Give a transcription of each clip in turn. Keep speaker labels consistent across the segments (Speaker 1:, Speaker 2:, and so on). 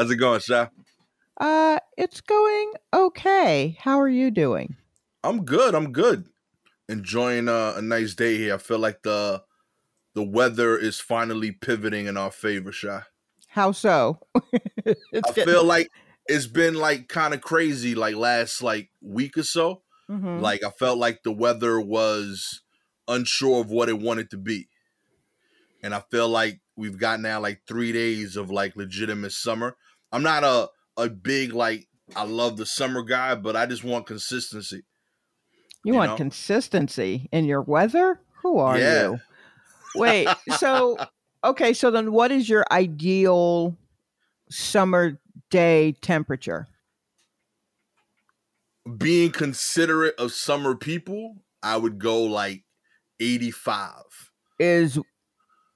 Speaker 1: How's it going, Sha?
Speaker 2: Uh, it's going okay. How are you doing?
Speaker 1: I'm good. I'm good. Enjoying uh, a nice day here. I feel like the the weather is finally pivoting in our favor, Sha.
Speaker 2: How so?
Speaker 1: I feel like it's been like kind of crazy like last like week or so.
Speaker 2: Mhm.
Speaker 1: Like I felt like the weather was unsure of what it wanted to be. And I feel like we've got now like 3 days of like legitimate summer. I'm not a a big like I love the summer guy, but I just want consistency.
Speaker 2: you
Speaker 1: you
Speaker 2: want
Speaker 1: know?
Speaker 2: consistency in your weather? Who are
Speaker 1: Yeah.
Speaker 2: you? Wait, so okay, so then what is your ideal summer day temperature?
Speaker 1: Being considerate of summer people, I would go like 85.
Speaker 2: Is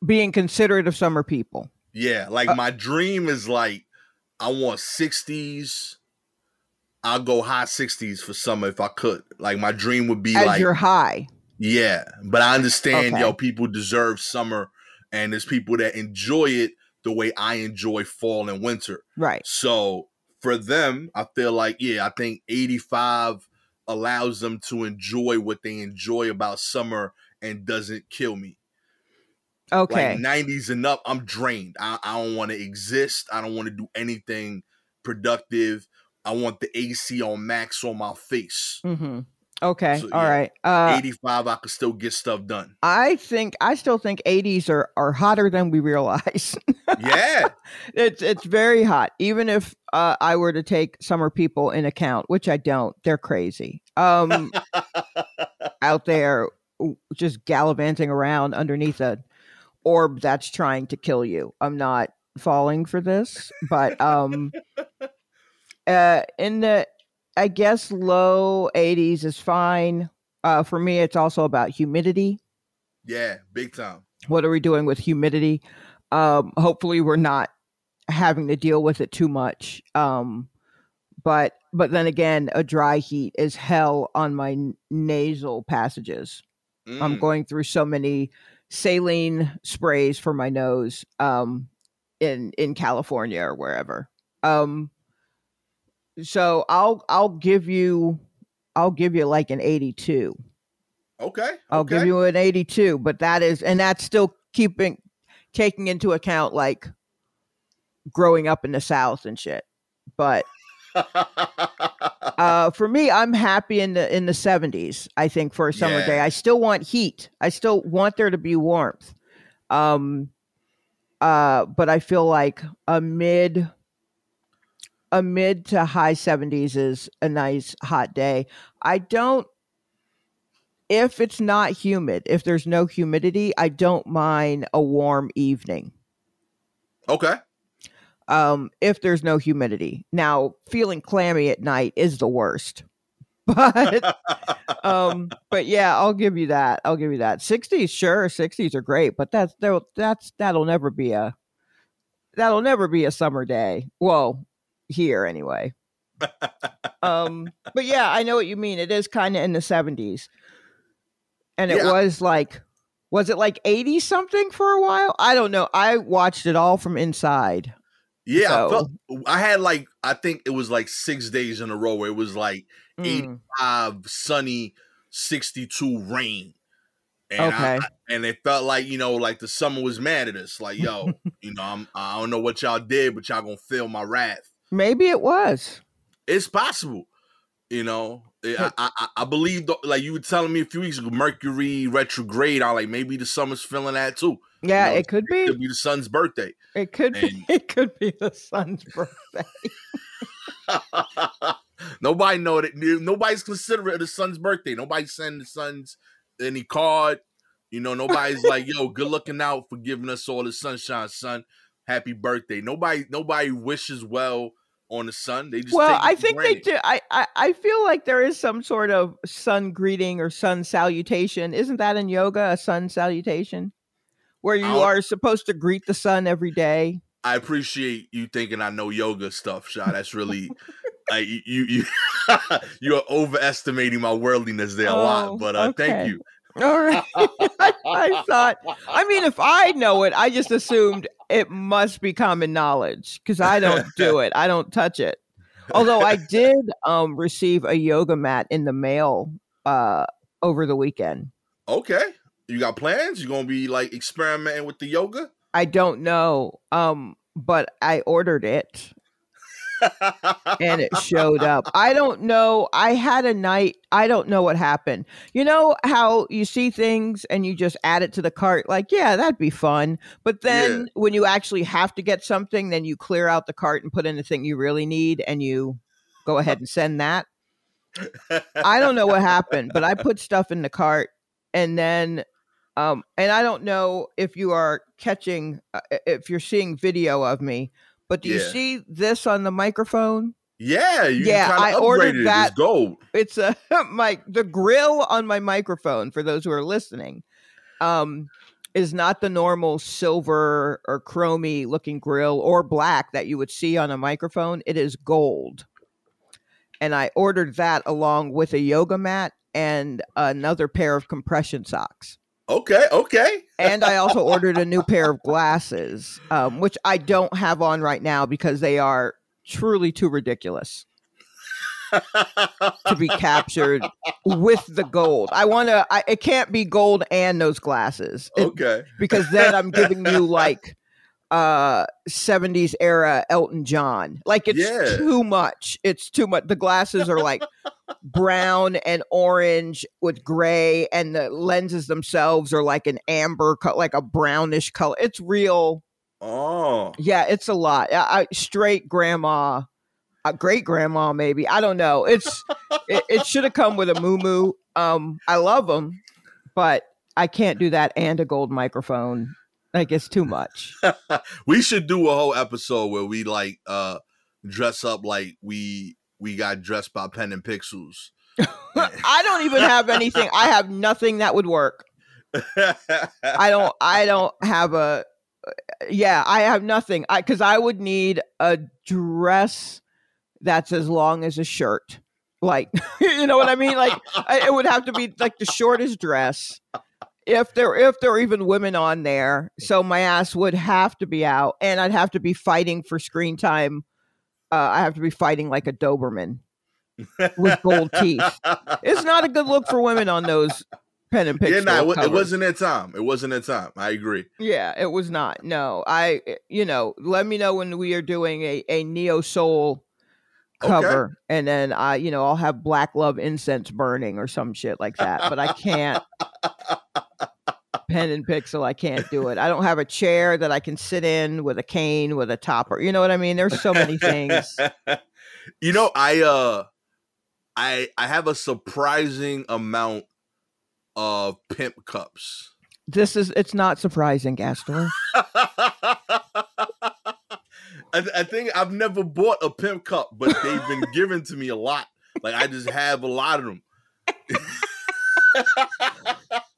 Speaker 2: being considerate of summer people.
Speaker 1: Yeah, like
Speaker 2: Uh,
Speaker 1: my dream is like I want 60s. I'll go high 60s for summer if I could. Like my dream would be
Speaker 2: As
Speaker 1: like
Speaker 2: your high.
Speaker 1: yeah, but I understand
Speaker 2: Okay.
Speaker 1: yo people deserve summer and there's people that enjoy it the way I enjoy fall and winter.
Speaker 2: Right.
Speaker 1: So for them, I feel like yeah, I think 85 allows them to enjoy what they enjoy about summer and doesn't kill me.
Speaker 2: Okay.
Speaker 1: Like 90s and up, I'm drained. I, I don't want to exist. I don't want to do anything productive. I want the AC on max on my face.
Speaker 2: mm-hmm. Okay.
Speaker 1: So,
Speaker 2: All
Speaker 1: yeah.
Speaker 2: right. Uh
Speaker 1: 85, I could still get stuff done.
Speaker 2: I think I still think 80s are are hotter than we realize.
Speaker 1: Yeah.
Speaker 2: it's it's very hot. Even if uh, I were to take summer people in account, which I don't, they're crazy. Um, out there just gallivanting around underneath a orb that's trying to kill you. I'm not falling for this, but um, uh, in the I guess low 80s is fine. Uh, for me, it's also about humidity
Speaker 1: yeah, big time.
Speaker 2: what are we doing with humidity um hopefully we're not having to deal with it too much um but but then again a dry heat is hell on my nasal passages i'm
Speaker 1: Mm.
Speaker 2: going through so many saline sprays for my nose um in in california or wherever um so i'll i'll give you i'll give you like an 82
Speaker 1: Okay.
Speaker 2: I'll
Speaker 1: okay.
Speaker 2: give you an 82, but that is, and that's still keeping, taking into account like growing up in the South and shit. But uh, for me, I'm happy in the in the 70s. I think for a summer day, I still want heat. I still want there to be warmth. Um, uh, but I feel like a mid, a mid to high 70s is a nice hot day. I don't if it's not humid, if there's no humidity, I don't mind a warm evening.
Speaker 1: okay.
Speaker 2: Um, if there's no humidity. Now, feeling clammy at night is the worst. But um, but yeah, I'll give you that. I'll give you that. 60s, sure, 60s are great, but that's that'll- that's that'll never be a that'll never be a summer day. Well, here anyway. um, but yeah, I know what you mean. It is kind of in the 70s. And it
Speaker 1: Yeah.
Speaker 2: was like was it like 80 something for a while? I don't know. I watched it all from inside.
Speaker 1: Yeah, I, felt, I had like I think it was like six days in a row where it was like
Speaker 2: Mm,
Speaker 1: five sunny, sixty two rain. And I-
Speaker 2: Okay.
Speaker 1: I- and it felt like you know, like the summer was mad at us. Like, yo, you know, I'm I don't know what y'all did, but y'all gonna feel my wrath.
Speaker 2: Maybe it was.
Speaker 1: It's possible, you know. I, I, I- I believe, the, like you were telling me a few weeks ago, Mercury retrograde. I like maybe the summer's feeling that too.
Speaker 2: Yeah,
Speaker 1: know,
Speaker 2: it could be.
Speaker 1: It could be the sun's birthday.
Speaker 2: It could be. It could be the sun's birthday.
Speaker 1: Nobody know that. Nobody's considerate of the sun's birthday. Nobody send the sons any card. You know, nobody's like, "Yo, good looking out for giving us all the sunshine, son. Happy birthday." Nobody, nobody wishes well on the sun. They just
Speaker 2: well, I think they do. I, I I feel like there is some sort of sun greeting or sun salutation. Isn't that in yoga a sun salutation, where you are supposed to greet the sun every day?
Speaker 1: I appreciate you thinking I know yoga stuff, Sha. That's really you you you you're overestimating my worldliness there a
Speaker 2: Oh,
Speaker 1: lot. But uh,
Speaker 2: okay.
Speaker 1: thank you.
Speaker 2: All right. I, I thought. I mean, if I know it, I just assumed it must be common knowledge because I don't do it. I don't touch it. Although I did um, receive a yoga mat in the mail uh, over the weekend.
Speaker 1: Okay. You got plans? You gonna be like experimenting with the yoga?
Speaker 2: I don't know. Um, but I ordered it and it showed up. I don't know. I had a night. I don't know what happened. You know how you see things and you just add it to the cart, like, yeah, that'd be fun. But then
Speaker 1: Yeah.
Speaker 2: when you actually have to get something, then you clear out the cart and put in the thing you really need and you go ahead and send that. I don't know what happened, but I put stuff in the cart and then um and I don't know if you are catching uh, if you're seeing video of me, but do you see this on the microphone?
Speaker 1: yeah, you
Speaker 2: Yeah, I ordered
Speaker 1: it.
Speaker 2: that-
Speaker 1: It's gold.
Speaker 2: It's a my the grill on my microphone for those who are listening. Um is not the normal silver or chromy looking grill or black that you would see on a microphone. It is gold. And I ordered that along with a yoga mat and another pair of compression socks.
Speaker 1: Okay, okay.
Speaker 2: And I also ordered a new pair of glasses, um, which I don't have on right now because they are truly too ridiculous to be captured with the gold. I want to. It can't be gold and those glasses It-
Speaker 1: okay.
Speaker 2: because then I'm giving you like uh 70s era Elton John. Like it's
Speaker 1: Yeah.
Speaker 2: too much. It's too much. The glasses are like brown and orange with gray and the lenses themselves are like an amber co- like a brownish color. It's real.
Speaker 1: Oh.
Speaker 2: Yeah, it's a lot. I, I straight grandma a great grandma maybe. I don't know. It's it, it should have come with a moo moo Um I love them, but I can't do that and a gold microphone. Like it's too much.
Speaker 1: we should do a whole episode where we like uh dress up like we we got dressed by Pen and Pixels.
Speaker 2: I don't even have anything. I have nothing that would work. I don't I don't have a yeah, I have nothing. I cuz I would need a dress that's as long as a shirt. Like, you know what I mean? Like I, it would have to be like the shortest dress. If there if there are even women on there, so my ass would have to be out and I'd have to be fighting for screen time. Uh, I have to be fighting like a Doberman with gold teeth. It's not a good look for women on those pen and
Speaker 1: picture
Speaker 2: yeah,
Speaker 1: nah, it, it wasn't their time. It wasn't their time. I agree.
Speaker 2: Yeah, it was not. No, I, you know, let me know when we are doing a, a neo soul
Speaker 1: Okay.
Speaker 2: cover, and then I, you know, I'll have black love incense burning or some shit like that. But I can't pen and pixel. I can't do it. I don't have a chair that I can sit in with a cane with a topper. You know what I mean? There's so many things.
Speaker 1: you know, I uh I I have a surprising amount of pimp cups.
Speaker 2: This is. It's not surprising, Gastor.
Speaker 1: I, th- I think I've never bought a pimp cup, but they've been given to me a lot. Like I just have a lot of them.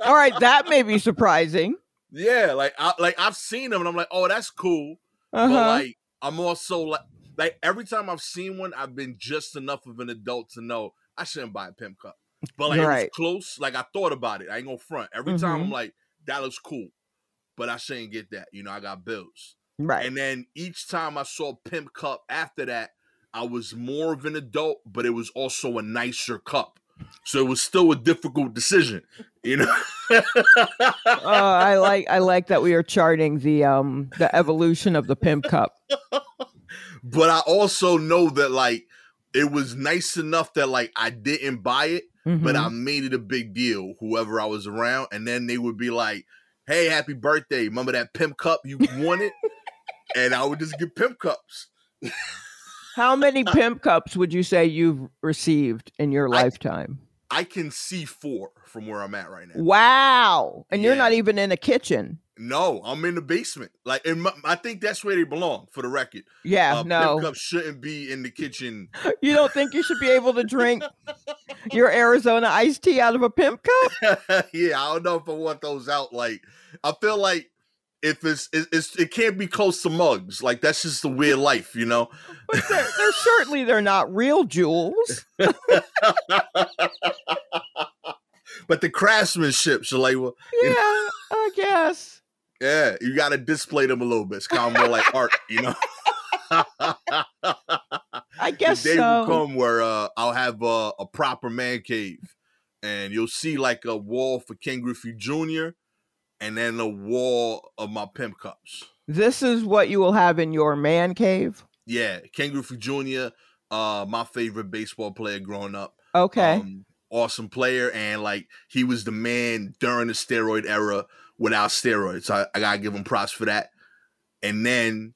Speaker 2: All right, that may be surprising.
Speaker 1: Yeah, like I like I've seen them and I'm like, oh, that's cool.
Speaker 2: Uh-huh.
Speaker 1: But like I'm also like like every time I've seen one, I've been just enough of an adult to know I shouldn't buy a pimp cup. But like it was close. Like I thought about it. I ain't gonna front. Every time I'm
Speaker 2: Mhm.
Speaker 1: like, that looks cool. But I shouldn't get that. You know, I got bills.
Speaker 2: right.
Speaker 1: And then each time I saw Pimp Cup after that, I was more of an adult, but it was also a nicer cup. So it was still a difficult decision, you know.
Speaker 2: uh, I like I like that we are charting the um the evolution of the pimp cup.
Speaker 1: but I also know that like it was nice enough that like I didn't buy it, but
Speaker 2: Mhm.
Speaker 1: I made it a big deal, whoever I was around, and then they would be like, Hey, happy birthday. Remember that pimp cup you wanted? and I would just get pimp cups.
Speaker 2: How many pimp cups would you say you've received in your
Speaker 1: I-
Speaker 2: lifetime?
Speaker 1: I can see four from where I'm at right now.
Speaker 2: Wow! And you're not even in a kitchen.
Speaker 1: No, I'm in the basement. Like, in my, I think that's where they belong. For the record,
Speaker 2: Yeah,
Speaker 1: uh,
Speaker 2: no,
Speaker 1: pimp cups shouldn't be in the kitchen.
Speaker 2: you don't think you should be able to drink your Arizona iced tea out of a pimp cup?
Speaker 1: yeah, I don't know if I want those out. Like, I feel like if it's, it's, it can't be close to mugs. Like, that's just the weird life, you know.
Speaker 2: But they're, they're certainly they're not real jewels.
Speaker 1: but the craftsmanship, Shalewa.
Speaker 2: Yeah, I guess.
Speaker 1: Yeah, you got to display them a little bit. It's kind of more like art, you know.
Speaker 2: I guess
Speaker 1: the day
Speaker 2: so.
Speaker 1: will come where uh, I'll have uh, a proper man cave, and you'll see like a wall for Ken Griffey Jr. and then a wall of my pimp cups.
Speaker 2: This is what you will have in your man cave.
Speaker 1: Yeah, Ken Griffey Jr. Uh, my favorite baseball player growing up.
Speaker 2: Okay.
Speaker 1: Um, awesome player, and like he was the man during the steroid era without steroids. I, I gotta give him props for that. And then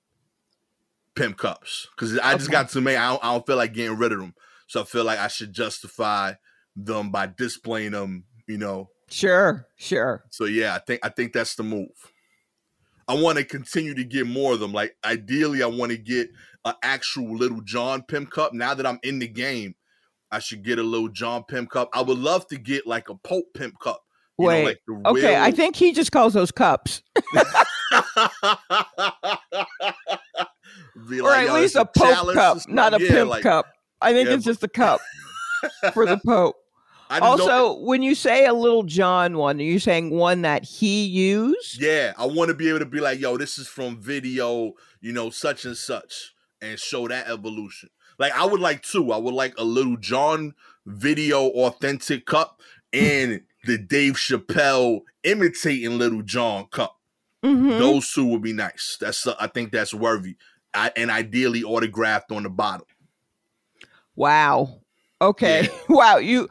Speaker 1: pimp cups because I just
Speaker 2: Okay.
Speaker 1: got too many. I don't, I don't feel like getting rid of them, so I feel like I should justify them by displaying them. You know,
Speaker 2: sure, sure.
Speaker 1: so yeah, I think I think that's the move. I want to continue to get more of them. Like ideally, I want to get an actual Lil Jon Pimp Cup. Now that I'm in the game, I should get a Lil Jon Pimp Cup. I would love to get like a Pope Pimp Cup. You know,
Speaker 2: Wait.
Speaker 1: like the
Speaker 2: Okay, I think he just calls those cups, or
Speaker 1: like,
Speaker 2: at least a pope cup, not a
Speaker 1: Yeah,
Speaker 2: pimp
Speaker 1: like-
Speaker 2: cup. I think
Speaker 1: yeah,
Speaker 2: it's just a cup for the pope.
Speaker 1: I just don't-
Speaker 2: Also, when you say a Lil Jon one, are you saying one that he used?
Speaker 1: Yeah, I want to be able to be like, yo, this is from video, you know, such and such, and show that evolution. Like, I would like two. I would like a little John video authentic cup and the Dave Chappelle imitating Lil Jon cup.
Speaker 2: Mhm.
Speaker 1: Those two would be nice. That's uh, I think that's worthy, I, and ideally autographed on the bottom.
Speaker 2: Wow. Okay. wow. You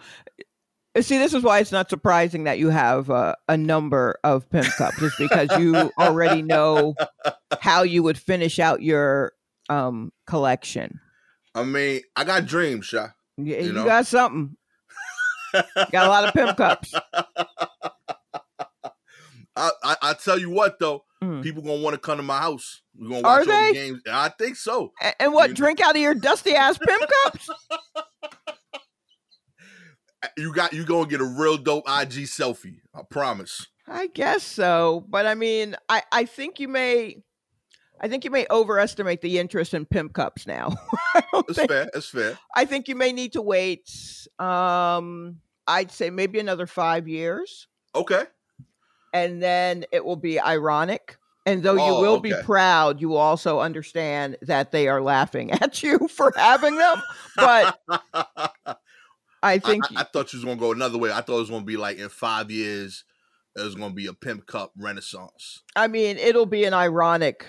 Speaker 2: see, this is why it's not surprising that you have uh, a number of pimp cups, is because you already know how you would finish out your um collection.
Speaker 1: I mean, I got dreams, Sha.
Speaker 2: You, you
Speaker 1: know?
Speaker 2: got something. got a lot of pimp cups.
Speaker 1: I, I I tell you what though,
Speaker 2: Mm.
Speaker 1: people gonna want to come to my house. We're gonna watch all
Speaker 2: they?
Speaker 1: the games. I think so.
Speaker 2: A- And what?
Speaker 1: You-
Speaker 2: Drink out of your dusty ass pimp cups?
Speaker 1: You got you gonna get a real dope IG selfie. I promise.
Speaker 2: I guess so, but I mean, I I think you may, I think you may overestimate the interest in pimp cups now.
Speaker 1: It's
Speaker 2: think.
Speaker 1: fair. It's fair.
Speaker 2: I think you may need to wait. Um, I'd say maybe another five years,
Speaker 1: Okay.
Speaker 2: and then it will be ironic. And though you
Speaker 1: Oh,
Speaker 2: will be proud, you will also understand that they are laughing at you for having them. But
Speaker 1: I,
Speaker 2: I think
Speaker 1: I, I thought you was gonna go another way. I thought it was gonna be like in five years, it was gonna be a pimp cup renaissance.
Speaker 2: I mean, it'll be an ironic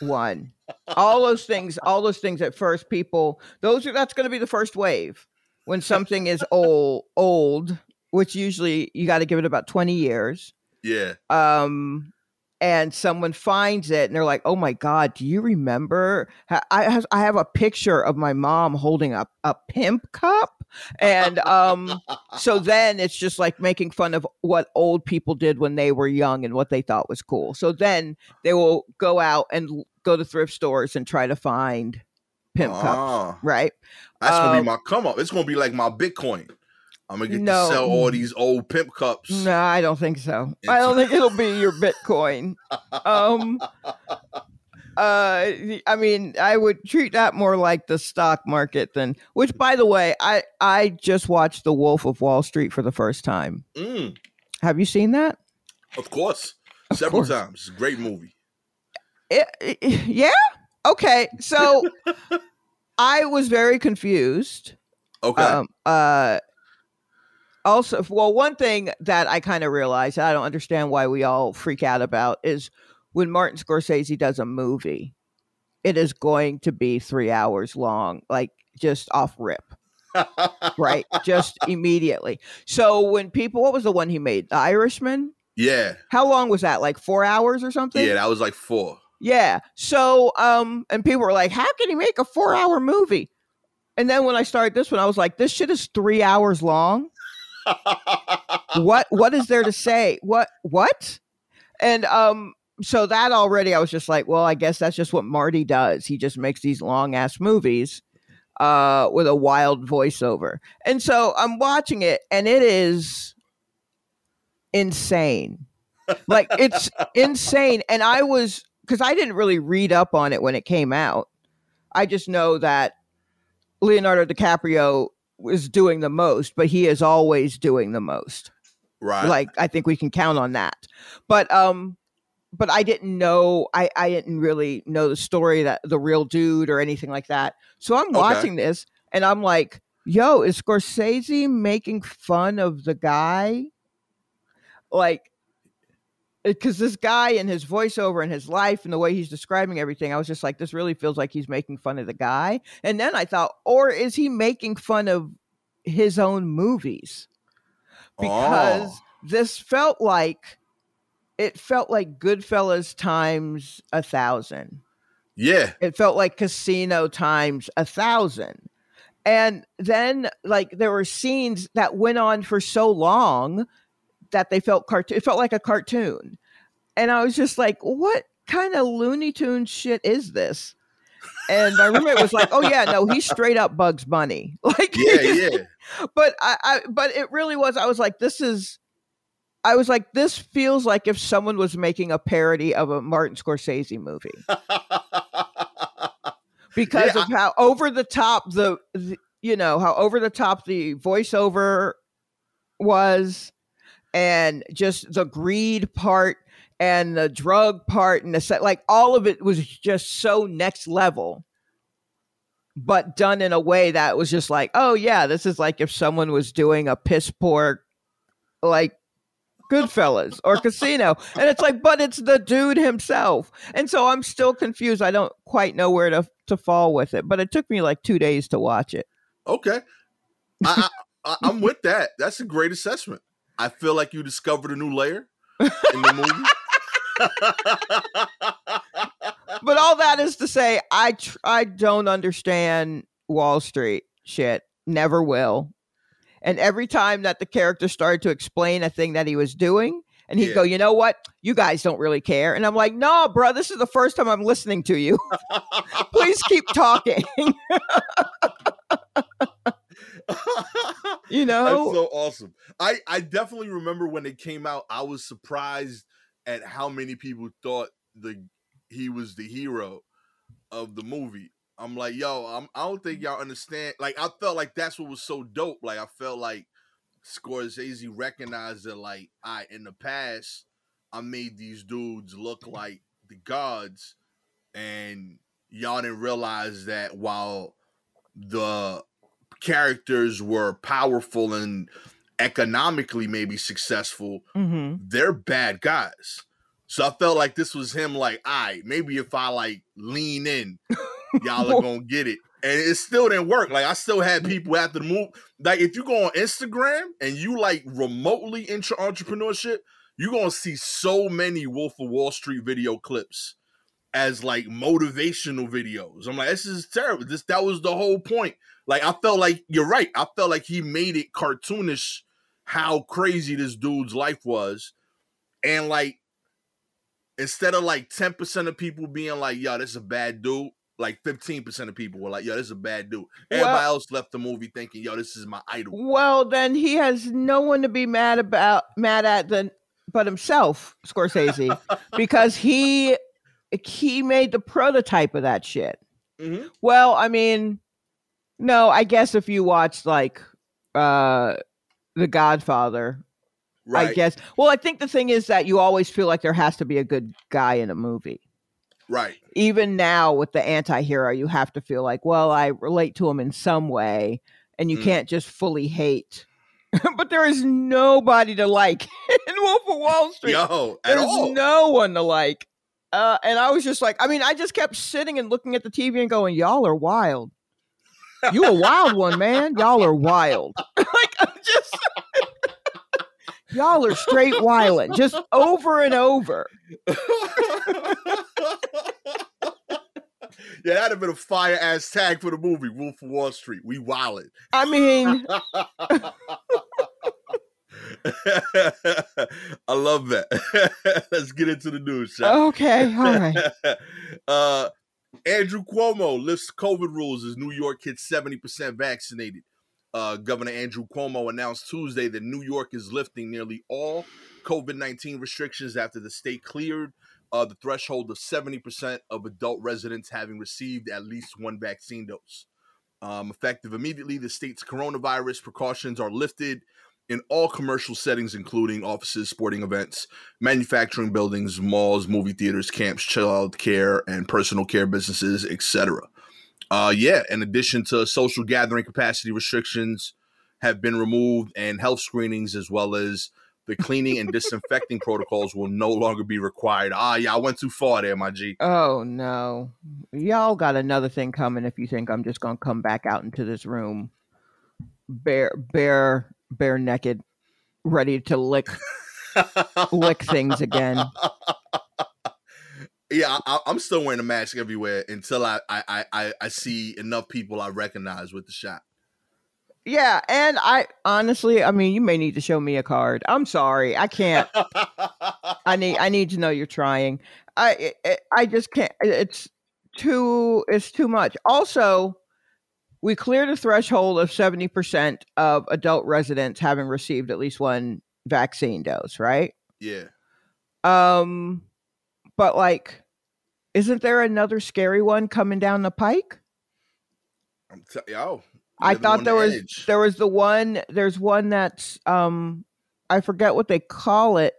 Speaker 2: one. all those things, all those things at first, people, those are that's going to be the first wave when something is old, old, which usually you got to give it about 20 years.
Speaker 1: Yeah.
Speaker 2: Um, and someone finds it and they're like, "Oh my god, do you remember? I have I have a picture of my mom holding up a pimp cup." And um so then it's just like making fun of what old people did when they were young and what they thought was cool. So then they will go out and go to thrift stores and try to find pimp cups,
Speaker 1: Ah,
Speaker 2: right?
Speaker 1: that's gonna
Speaker 2: Um,
Speaker 1: be my come up. It's gonna be like my Bitcoin. I'm gonna get
Speaker 2: No.
Speaker 1: to sell all these old pimp cups.
Speaker 2: No, I don't think so. I don't think it'll be your Bitcoin. Um uh I mean, I would treat that more like the stock market than which by the way, I I just watched The Wolf of Wall Street for the first time.
Speaker 1: Mm,
Speaker 2: Have you seen that?
Speaker 1: of course.
Speaker 2: Of
Speaker 1: Several
Speaker 2: course.
Speaker 1: times. Great movie.
Speaker 2: It, it- yeah. Okay. So I was very confused.
Speaker 1: Okay.
Speaker 2: Um, uh, also, well, one thing that I kind of realized I don't understand why we all freak out about is when Martin Scorsese does a movie, it is going to be three hours long, like just off rip, right? just immediately. So when people, what was the one he made? The Irishman.
Speaker 1: yeah.
Speaker 2: How long was that? Like four hours or something?
Speaker 1: Yeah, that was like four.
Speaker 2: Yeah. So, um, and people were like, "How can he make a four-hour movie?" And then when I started this one, I was like, "This shit is three hours long. What? What is there to say? What? What?" And um, so that already, I was just like, "Well, I guess that's just what Marty does. He just makes these long-ass movies." Uh, with a wild voiceover. And so I'm watching it, and it is insane. Like it's insane. And I was because I didn't really read up on it when it came out. I just know that Leonardo DiCaprio was doing the most, but he is always doing the most.
Speaker 1: right.
Speaker 2: Like I think we can count on that. But um but I didn't know I I didn't really know the story that the real dude or anything like that. So I'm
Speaker 1: Okay.
Speaker 2: watching this and I'm like, "Yo, is Scorsese making fun of the guy?" Like eh, because this guy and his voiceover and his life and the way he's describing everything, I was just like, this really feels like he's making fun of the guy. And then I thought, or is he making fun of his own movies? Oh. Because
Speaker 1: Oh.
Speaker 2: this felt like it felt like Goodfellas times a thousand.
Speaker 1: yeah,
Speaker 2: It felt like Casino times a thousand. And then like there were scenes that went on for so long that they felt cartoon. It felt like a cartoon. And I was just like, what kind of Looney Tune shit is this? And my roommate was like, "Oh yeah, no, he's straight up Bugs Bunny." Like,
Speaker 1: yeah, yeah.
Speaker 2: but I, I, but it really was. I was like, this is. I was like, this feels like if someone was making a parody of a Martin Scorsese movie. Because
Speaker 1: Yeah,
Speaker 2: of how over the top the, the you know how over the top the voiceover was and just the greed part and the drug part and the set like all of it was just so next level but done in a way that was just like oh yeah this is like if someone was doing a piss poor like Goodfellas or Casino. And it's like, but it's the dude himself. And so I'm still confused. I don't quite know where to, to fall with it. But it took me like two days to watch it.
Speaker 1: Okay, I, I, I'm with that. That's a great assessment. I feel like you discovered a new layer in the movie.
Speaker 2: But all that is to say, I tr- I don't understand Wall Street shit. Never will. And every time that the character started to explain a thing that he was doing, and he'd
Speaker 1: Yeah.
Speaker 2: go, you know what? You guys don't really care. And I'm like, no, bro, this is the first time I'm listening to you. Please keep talking. you know?
Speaker 1: That's so awesome. I I definitely remember when it came out. I was surprised at how many people thought the he was the hero of the movie. I'm like, yo, I'm, I don't think y'all understand. Like, I felt like that's what was so dope. Like, I felt like Scorsese recognized that, like, I in the past, I made these dudes look like the gods, and y'all didn't realize that while the characters were powerful and economically maybe successful,
Speaker 2: hmm
Speaker 1: they're bad guys. So I felt like this was him like, all right, maybe if I like lean in, y'all are gonna get it. And it still didn't work. Like I still had mm. people after the move. Like if you go on Instagram and you like remotely into entrepreneurship, you're gonna see so many Wolf of Wall Street video clips as like motivational videos. I'm like, this is terrible. This that was the whole point. Like I felt like you're right. I felt like he made it cartoonish how crazy this dude's life was. And like instead of like 10% of people being like, yo, this is a bad dude, like 15% of people were like, yo, this is a bad dude. Everybody
Speaker 2: Well-
Speaker 1: else left the movie thinking, yo, this is my idol.
Speaker 2: Well, then he has no one to be mad about, mad at than but himself, Scorsese, because he he made the prototype of that shit.
Speaker 1: Mhm.
Speaker 2: Well, I mean, no, I guess if you watch like uh The Godfather,
Speaker 1: Right.
Speaker 2: I guess. Well, I think the thing is that you always feel like there has to be a good guy in a movie.
Speaker 1: Right.
Speaker 2: Even now with the anti-hero, you have to feel like, well, I relate to him in some way, and you
Speaker 1: Mm.
Speaker 2: can't just fully hate. but there is nobody to like in Wolf of Wall Street.
Speaker 1: Yo,
Speaker 2: There's
Speaker 1: all.
Speaker 2: no one to like. Uh, and I was just like, I mean, I just kept sitting and looking at the TV and going, y'all are wild. You a wild one, man. Y'all are wild. like, I'm just. Y'all are straight wildin', just over and over.
Speaker 1: yeah, that'd have been a fire ass tag for the movie, Wolf of Wall Street. We wildin'.
Speaker 2: I mean,
Speaker 1: I love that. Let's get into the news, shall
Speaker 2: okay, all right.
Speaker 1: uh, Andrew Cuomo lifts COVID rules as New York hits 70% vaccinated. Uh, Governor Andrew Cuomo announced Tuesday that New York is lifting nearly all COVID 19 restrictions after the state cleared uh, the threshold of 70% of adult residents having received at least one vaccine dose. Um, effective immediately, the state's coronavirus precautions are lifted in all commercial settings, including offices, sporting events, manufacturing buildings, malls, movie theaters, camps, child care, and personal care businesses, etc. Uh, yeah, in addition to social gathering capacity restrictions have been removed, and health screenings as well as the cleaning and disinfecting protocols will no longer be required. Ah, yeah, I went too far there, my G.
Speaker 2: Oh no, y'all got another thing coming. If you think I'm just gonna come back out into this room, bare, bare, bare naked, ready to lick, lick things again.
Speaker 1: Yeah, I, I'm still wearing a mask everywhere until I, I, I, I see enough people I recognize with the shot.
Speaker 2: Yeah, and I honestly, I mean, you may need to show me a card. I'm sorry, I can't. I need, I need to know you're trying. I, I just can't. It's too, it's too much. Also, we cleared a threshold of seventy percent of adult residents having received at least one vaccine dose, right?
Speaker 1: Yeah.
Speaker 2: Um, but like, isn't there another scary one coming down the pike?
Speaker 1: I'm t- yo,
Speaker 2: I thought there
Speaker 1: the
Speaker 2: was
Speaker 1: edge.
Speaker 2: there was the one there's one that's um I forget what they call it,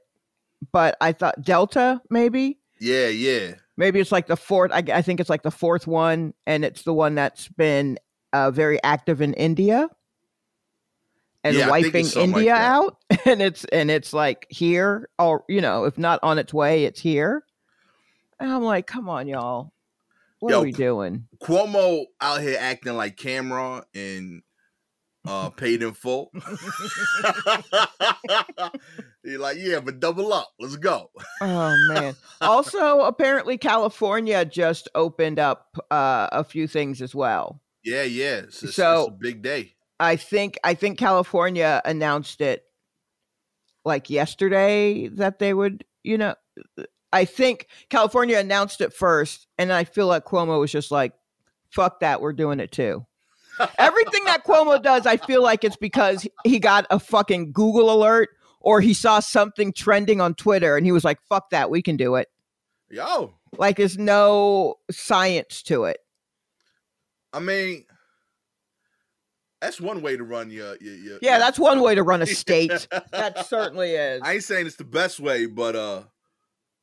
Speaker 2: but I thought Delta maybe
Speaker 1: Yeah, yeah.
Speaker 2: maybe it's like the fourth. I, I think it's like the fourth one, and it's the one that's been uh, very active in India and
Speaker 1: Yeah,
Speaker 2: wiping
Speaker 1: something like
Speaker 2: India out, and it's and it's like here, or you know, if not on its way, it's here. And I'm like, come on, y'all, what
Speaker 1: Yo,
Speaker 2: are we doing?
Speaker 1: Cuomo out here acting like Cam'ron and uh paid in full. He's like, yeah, but double up. Let's go.
Speaker 2: Oh man. also, apparently California just opened up uh, a few things as well.
Speaker 1: Yeah, yeah. It's, it's-
Speaker 2: So-
Speaker 1: it's a big day.
Speaker 2: I think I think California announced it like yesterday that they would, you know, I think California announced it first and I feel like Cuomo was just like fuck that, we're doing it too. Everything that Cuomo does, I feel like it's because he got a fucking Google alert or he saw something trending on Twitter and he was like fuck that, we can do it.
Speaker 1: Yo,
Speaker 2: like there's no science to it
Speaker 1: I mean, that's one way to run your your, your
Speaker 2: yeah
Speaker 1: your-
Speaker 2: that's one way to run a state that certainly is
Speaker 1: I ain't saying it's the best way, but uh,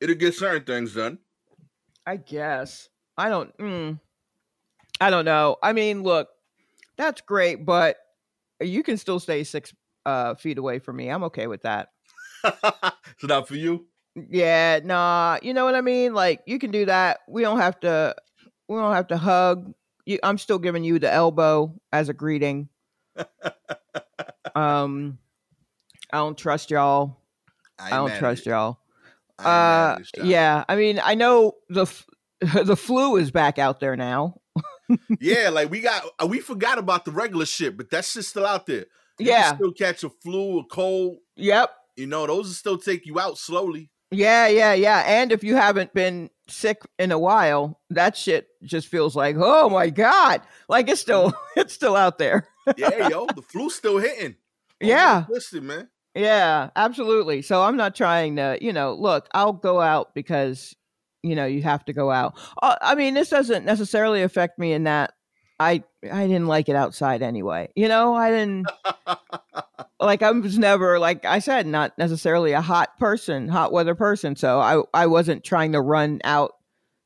Speaker 1: it'll get certain things done.
Speaker 2: i guess. I don't mm, i don't know. I mean look that's great but you can still stay six uh, feet away from me. I'm okay with that.
Speaker 1: So not for you.
Speaker 2: yeah nah. You know what i mean? Like you can do that. We don't have to we don't have to hug. You, i'm still giving you the elbow as a greeting. Um i don't trust y'all. I don't trust y'all. Uh, yeah. I mean, I know the f- the flu is back out there now.
Speaker 1: yeah. Like we got, uh, we forgot about the regular shit, but that shit's still out there. You
Speaker 2: Yeah.
Speaker 1: still catch a flu, a cold.
Speaker 2: Yep.
Speaker 1: You know, those will still take you out slowly.
Speaker 2: Yeah, yeah, yeah. And if you haven't been sick in a while, that shit just feels like, oh my god, like it's still it's still out there.
Speaker 1: Yeah, yo, the flu's still hitting.
Speaker 2: Yeah.
Speaker 1: listen, man.
Speaker 2: Yeah, absolutely. So I'm not trying to, you know, look, I'll go out because, you know, you have to go out. Uh, I mean, this doesn't necessarily affect me in that I I didn't like it outside anyway. You know, I didn't like I was never like I said not necessarily a hot person, hot weather person, so I I wasn't trying to run out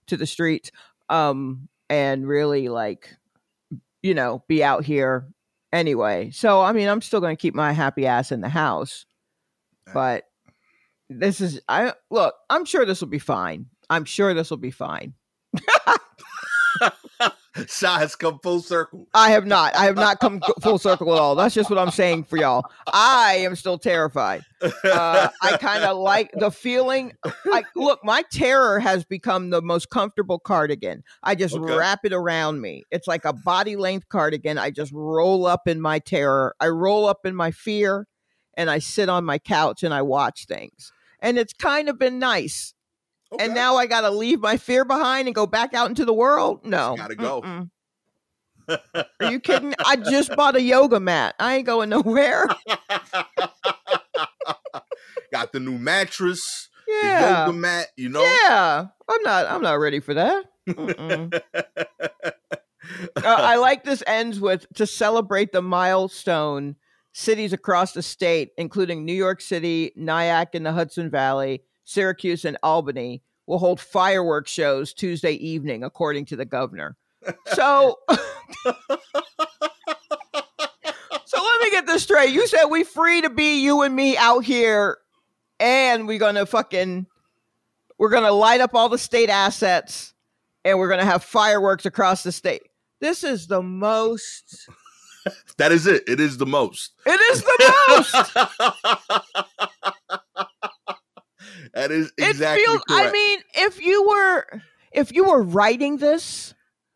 Speaker 2: to the streets um and really like you know, be out here anyway. So I mean, I'm still going to keep my happy ass in the house. But this is I look, I'm sure this will be fine. I'm sure this will be fine.
Speaker 1: Shot has come full circle.
Speaker 2: I have not. I have not come full circle at all. That's just what I'm saying for y'all. I am still terrified. Uh, I kind of like the feeling. Like, look, my terror has become the most comfortable cardigan. I just
Speaker 1: Okay.
Speaker 2: wrap it around me. It's like a body length cardigan. I just roll up in my terror. I roll up in my fear, and I sit on my couch and I watch things. And it's kind of been nice.
Speaker 1: Okay.
Speaker 2: And now I got to leave my fear behind and go back out into the world. No,
Speaker 1: Gotta go.
Speaker 2: Mm-mm. Are you kidding? I just bought a yoga mat. I ain't going nowhere.
Speaker 1: Got the new mattress, the
Speaker 2: Yeah.
Speaker 1: yoga mat, you know?
Speaker 2: Yeah. I'm not I'm not ready for that. Uh, I like this ends with to celebrate the milestone cities across the state, including New York City, Nyack in the Hudson Valley, Syracuse, and Albany, will hold fireworks shows Tuesday evening, according to the governor. So, so let me get this straight. You said we free to be you and me out here, and we're gonna fucking we're gonna light up all the state assets, and we're gonna have fireworks across the state. This is the most.
Speaker 1: that is it. It is the most.
Speaker 2: It is the
Speaker 1: most. that is exactly
Speaker 2: it feels,
Speaker 1: correct.
Speaker 2: I mean, if you were if you were writing this,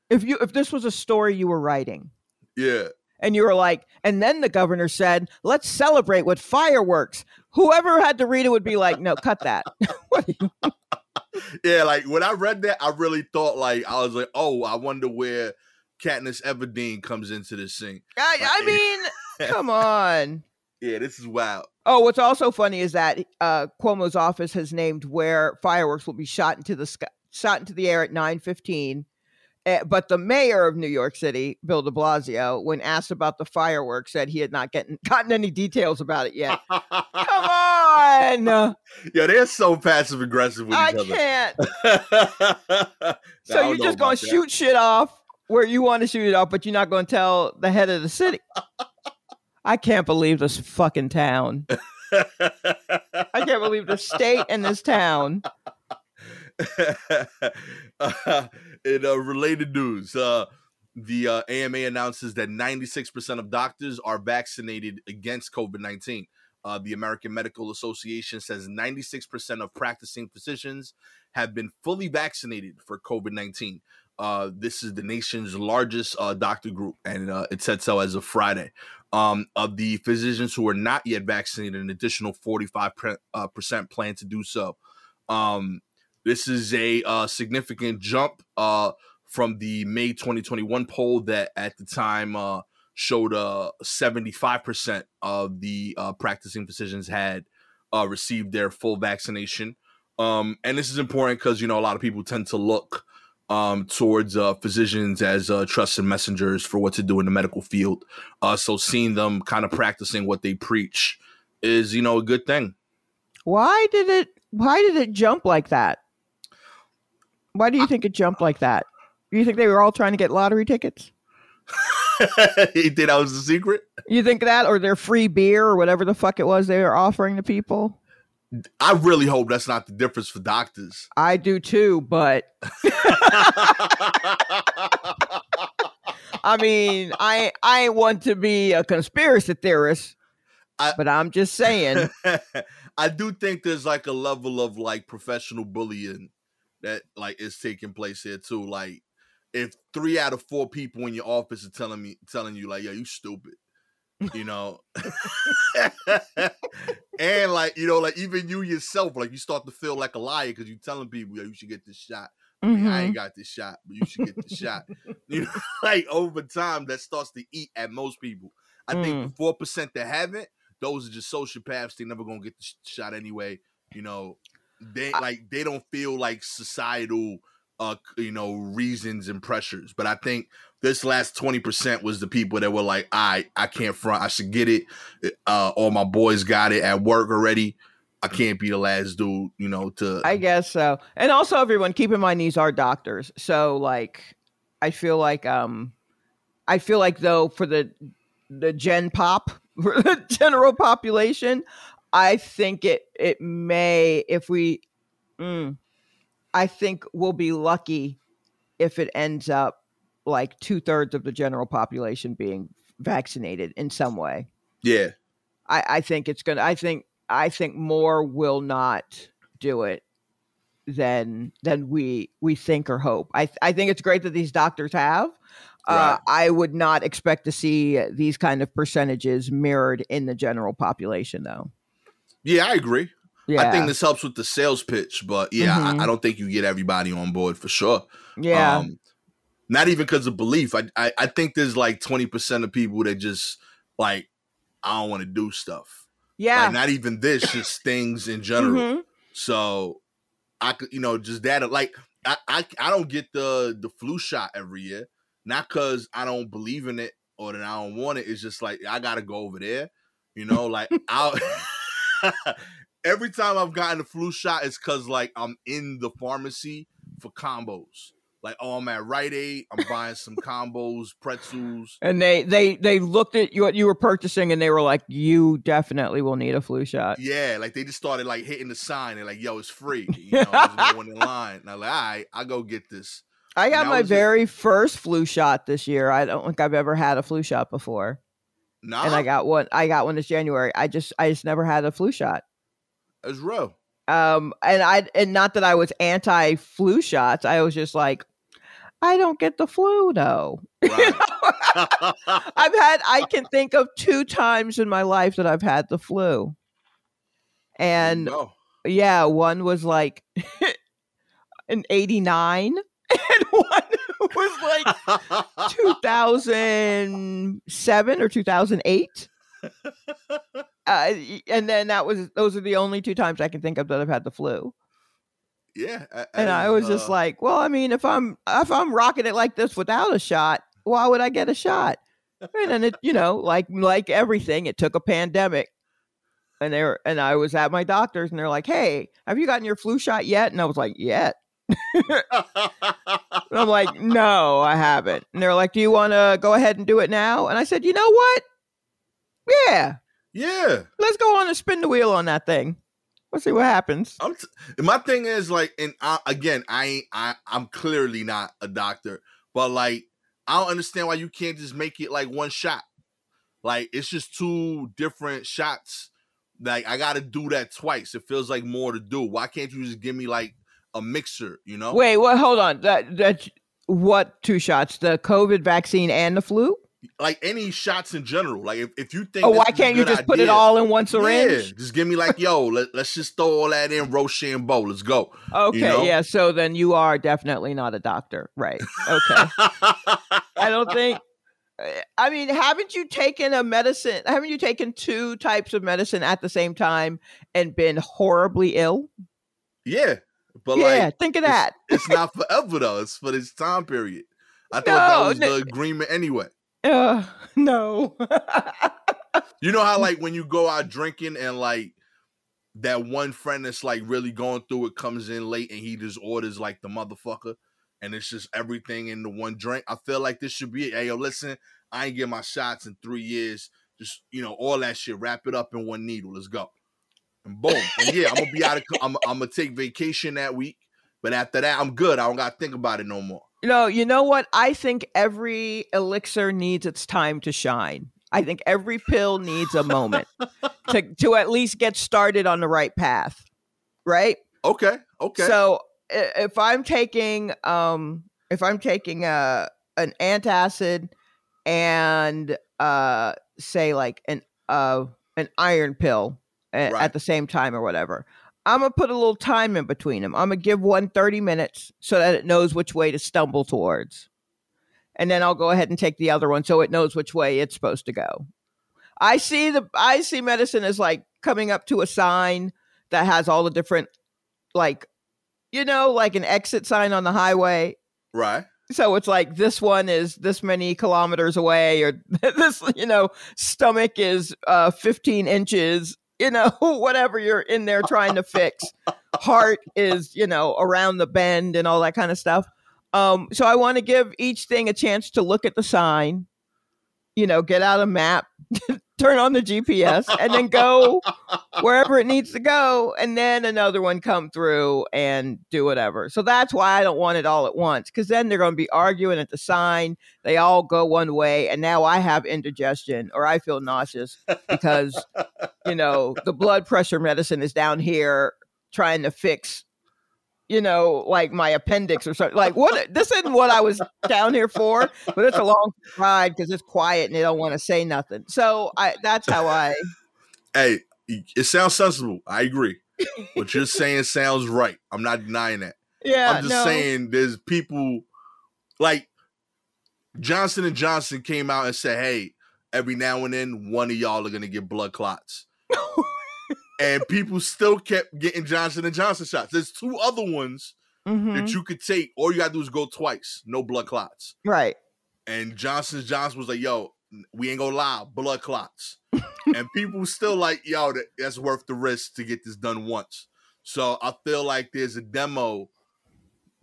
Speaker 2: if you if this was a story you were writing,
Speaker 1: yeah.
Speaker 2: and you were like, and then the governor said, "Let's celebrate with fireworks." Whoever had to read it would be like, "No, cut that." What are you-
Speaker 1: Yeah, like when I read that, I really thought like I was like, oh, I wonder where Katniss Everdeen comes into this scene.
Speaker 2: I, I mean, come on.
Speaker 1: Yeah, this is wild.
Speaker 2: Oh, what's also funny is that uh, Cuomo's office has named where fireworks will be shot into the sky, shot into the air at nine fifteen. Uh, but the mayor of New York City, Bill De Blasio, when asked about the fireworks, said he had not gotten gotten any details about it yet. Come on,
Speaker 1: yeah, they're so passive aggressive with
Speaker 2: I
Speaker 1: each other.
Speaker 2: can't. So you're just gonna shoot shit off where you want to shoot it off, but you're not gonna tell the head of the city. I can't believe this fucking town. I can't believe the state and this town.
Speaker 1: uh, in uh, related news, uh, the uh, AMA announces that 96% of doctors are vaccinated against COVID 19. Uh, the American Medical Association says 96% of practicing physicians have been fully vaccinated for COVID 19. Uh, this is the nation's largest uh, doctor group, and uh, it said so as of Friday. Um, of the physicians who are not yet vaccinated, an additional 45% uh, percent plan to do so. Um, this is a uh, significant jump uh, from the May 2021 poll that at the time uh, showed uh, 75% of the uh, practicing physicians had uh, received their full vaccination. Um, and this is important because, you know, a lot of people tend to look um, towards uh, physicians as uh, trusted messengers for what to do in the medical field. Uh, so seeing them kind of practicing what they preach is, you know, a good thing.
Speaker 2: Why did it? Why did it jump like that? Why do you think it jumped like that? You think they were all trying to get lottery tickets?
Speaker 1: you think that was the secret?
Speaker 2: You think that, or their free beer, or whatever the fuck it was they were offering to people?
Speaker 1: I really hope that's not the difference for doctors.
Speaker 2: I do too, but I mean, I I ain't want to be a conspiracy theorist,
Speaker 1: I-
Speaker 2: but I'm just saying.
Speaker 1: I do think there's like a level of like professional bullying that like is taking place here too. Like if three out of four people in your office are telling me telling you like, yo, you stupid. You know, and like you know, like even you yourself, like you start to feel like a liar because you're telling people, yo, you should get this shot. I mean, I ain't got this shot, but you should get the shot. You know, like over time, that starts to eat at most people. I
Speaker 2: Mm.
Speaker 1: think the four percent that haven't, those are just sociopaths. They never gonna get the sh- shot anyway. You know, they like they don't feel like societal, uh, you know, reasons and pressures. But I think this last twenty percent was the people that were like, I, I can't front. I should get it. Uh, all my boys got it at work already. I can't be the last dude, you know, to
Speaker 2: I guess so. And also everyone keep in mind these are doctors. So like I feel like um I feel like though for the the gen pop for the general population, I think it it may if we mm, I think we'll be lucky if it ends up like two thirds of the general population being vaccinated in some way.
Speaker 1: yeah.
Speaker 2: I, I think it's gonna. I think I think more will not do it than than we we think or hope. I I think it's great that these doctors have. Uh, I would not expect to see these kind of percentages mirrored in the general population, though.
Speaker 1: Yeah, I agree.
Speaker 2: Yeah,
Speaker 1: I think this helps with the sales pitch, but yeah,
Speaker 2: Mhm.
Speaker 1: I, I don't think you get everybody on board for sure.
Speaker 2: yeah,
Speaker 1: Um, not even because of belief. I, I I think there's like 20% of people that just like I don't want to do stuff.
Speaker 2: yeah.
Speaker 1: Like not even this, just things in general.
Speaker 2: Mhm.
Speaker 1: So I could, you know, just that like I, I I don't get the the flu shot every year. Not because I don't believe in it or that I don't want it. It's just like I gotta go over there. You know, like I every time I've gotten a flu shot, it's because like I'm in the pharmacy for combos. Like, oh, I'm at Rite Aid. I'm buying some combos, pretzels.
Speaker 2: And they they they looked at you what you were purchasing, and they were like, "You definitely will need a flu shot."
Speaker 1: Yeah, like they just started like hitting the sign. They're like, "Yo, it's free." You know, there's no one in line. And I'm like, "All right, I'll go get this."
Speaker 2: I got my
Speaker 1: was it.
Speaker 2: very first flu shot this year. I don't think I've ever had a flu shot before,
Speaker 1: Nah,
Speaker 2: and I got one. I got one this January. I just I just never had a flu shot.
Speaker 1: it's real.
Speaker 2: Um, and I and not that I was anti flu shots. I was just like, I don't get the flu though.
Speaker 1: Right.
Speaker 2: I've had I can think of two times in my life that I've had the flu. And
Speaker 1: no.
Speaker 2: yeah, one was like in 89 and one was like 2007 or 2008. Uh, and then that was those are the only two times I can think of that I've had the flu.
Speaker 1: Yeah, a-
Speaker 2: And I
Speaker 1: as,
Speaker 2: was just
Speaker 1: uh,
Speaker 2: like, well, I mean, if I'm if I'm rocking it like this without a shot, why would I get a shot? And then it, you know, like like everything, it took a pandemic. And they were, and I was at my doctor's, and they're like, "Hey, have you gotten your flu shot yet?" And I was like, "Yet." And I'm like, "No, I haven't." And they're like, "Do you want to go ahead and do it now?" And I said, "You know what? Yeah,
Speaker 1: yeah.
Speaker 2: let's go on and spin the wheel on that thing. Let's see what happens."
Speaker 1: I'm t- my thing is like, and I, again, I I, I'm clearly not a doctor, but like, I don't understand why you can't just make it like one shot. Like, it's just two different shots. Like, I got to do that twice. It feels like more to do. Why can't you just give me like a mixer? You know,
Speaker 2: Wait, what? Hold on. That that what two shots? The COVID vaccine and the flu?
Speaker 1: Like any shots in general. Like, if, if you think,
Speaker 2: Oh, why can't you just put it all in one
Speaker 1: Yeah,
Speaker 2: syringe?
Speaker 1: just give me like, yo, let, let's just throw all that in Rochambeau. Let's go.
Speaker 2: Okay,
Speaker 1: know?
Speaker 2: yeah. So then you are definitely not a doctor, right? Okay. I don't think. I mean, haven't you taken a medicine? Haven't you taken two types of medicine at the same time and been horribly ill?
Speaker 1: yeah, but
Speaker 2: yeah,
Speaker 1: like,
Speaker 2: think of
Speaker 1: it's-
Speaker 2: that.
Speaker 1: it's not forever though. It's for this time period. I thought
Speaker 2: No,
Speaker 1: that was
Speaker 2: no-
Speaker 1: the agreement anyway.
Speaker 2: No.
Speaker 1: You know how like when you go out drinking and like that one friend that's like really going through it comes in late and he just orders like the motherfucker and it's just everything in the one drink. I feel like this should be it. Hey yo, listen, I ain't get my shots in three years. Just you know, all that shit, wrap it up in one needle. Let's go. And boom. And yeah, I'm gonna be out of I'm, I'm gonna take vacation that week. But after that, I'm good. I don't gotta think about it no more.
Speaker 2: No, you know what? I think every elixir needs its time to shine. I think every pill needs a moment to to at least get started on the right path. Right?
Speaker 1: Okay. Okay.
Speaker 2: So if I'm taking um if I'm taking a an antacid and uh say like an uh an iron pill
Speaker 1: Right.
Speaker 2: at the same time or whatever. I'm gonna put a little time in between them. I'm gonna give one 30 minutes so that it knows which way to stumble towards. And then I'll go ahead and take the other one so it knows which way it's supposed to go. I see the I see medicine as like coming up to a sign that has all the different like you know like an exit sign on the highway
Speaker 1: right.
Speaker 2: so it's like this one is this many kilometers away or this you know stomach is uh 15 inches you know whatever you're in there trying to fix. Heart is you know around the bend and all that kind of stuff. Um so i want to give each thing a chance to look at the sign you know get out a map turn on the gps and then go wherever it needs to go and then another one come through and do whatever. So that's why i don't want it all at once because then they're going to be arguing at the sign. They all go one way and now i have indigestion or i feel nauseous because you know the blood pressure medicine is down here trying to fix you know like my appendix or something like what this isn't what i was down here for but it's a long ride because it's quiet and they don't want to say nothing so i that's how i
Speaker 1: Hey, it sounds sensible. I agree. What you're saying sounds right. I'm not denying that.
Speaker 2: yeah
Speaker 1: I'm just
Speaker 2: no.
Speaker 1: saying there's people like Johnson and Johnson came out and said, "Hey, every now and then one of y'all are going to get blood clots." and people still kept getting Johnson and Johnson shots. There's two other ones
Speaker 2: Mhm.
Speaker 1: that you could take. All you got to do is go twice. No blood clots.
Speaker 2: right
Speaker 1: And Johnson Johnson was like, "Yo, we ain't gonna lie, blood clots. and people still like, yo, that, that's worth the risk to get this done once. So I feel like there's a demo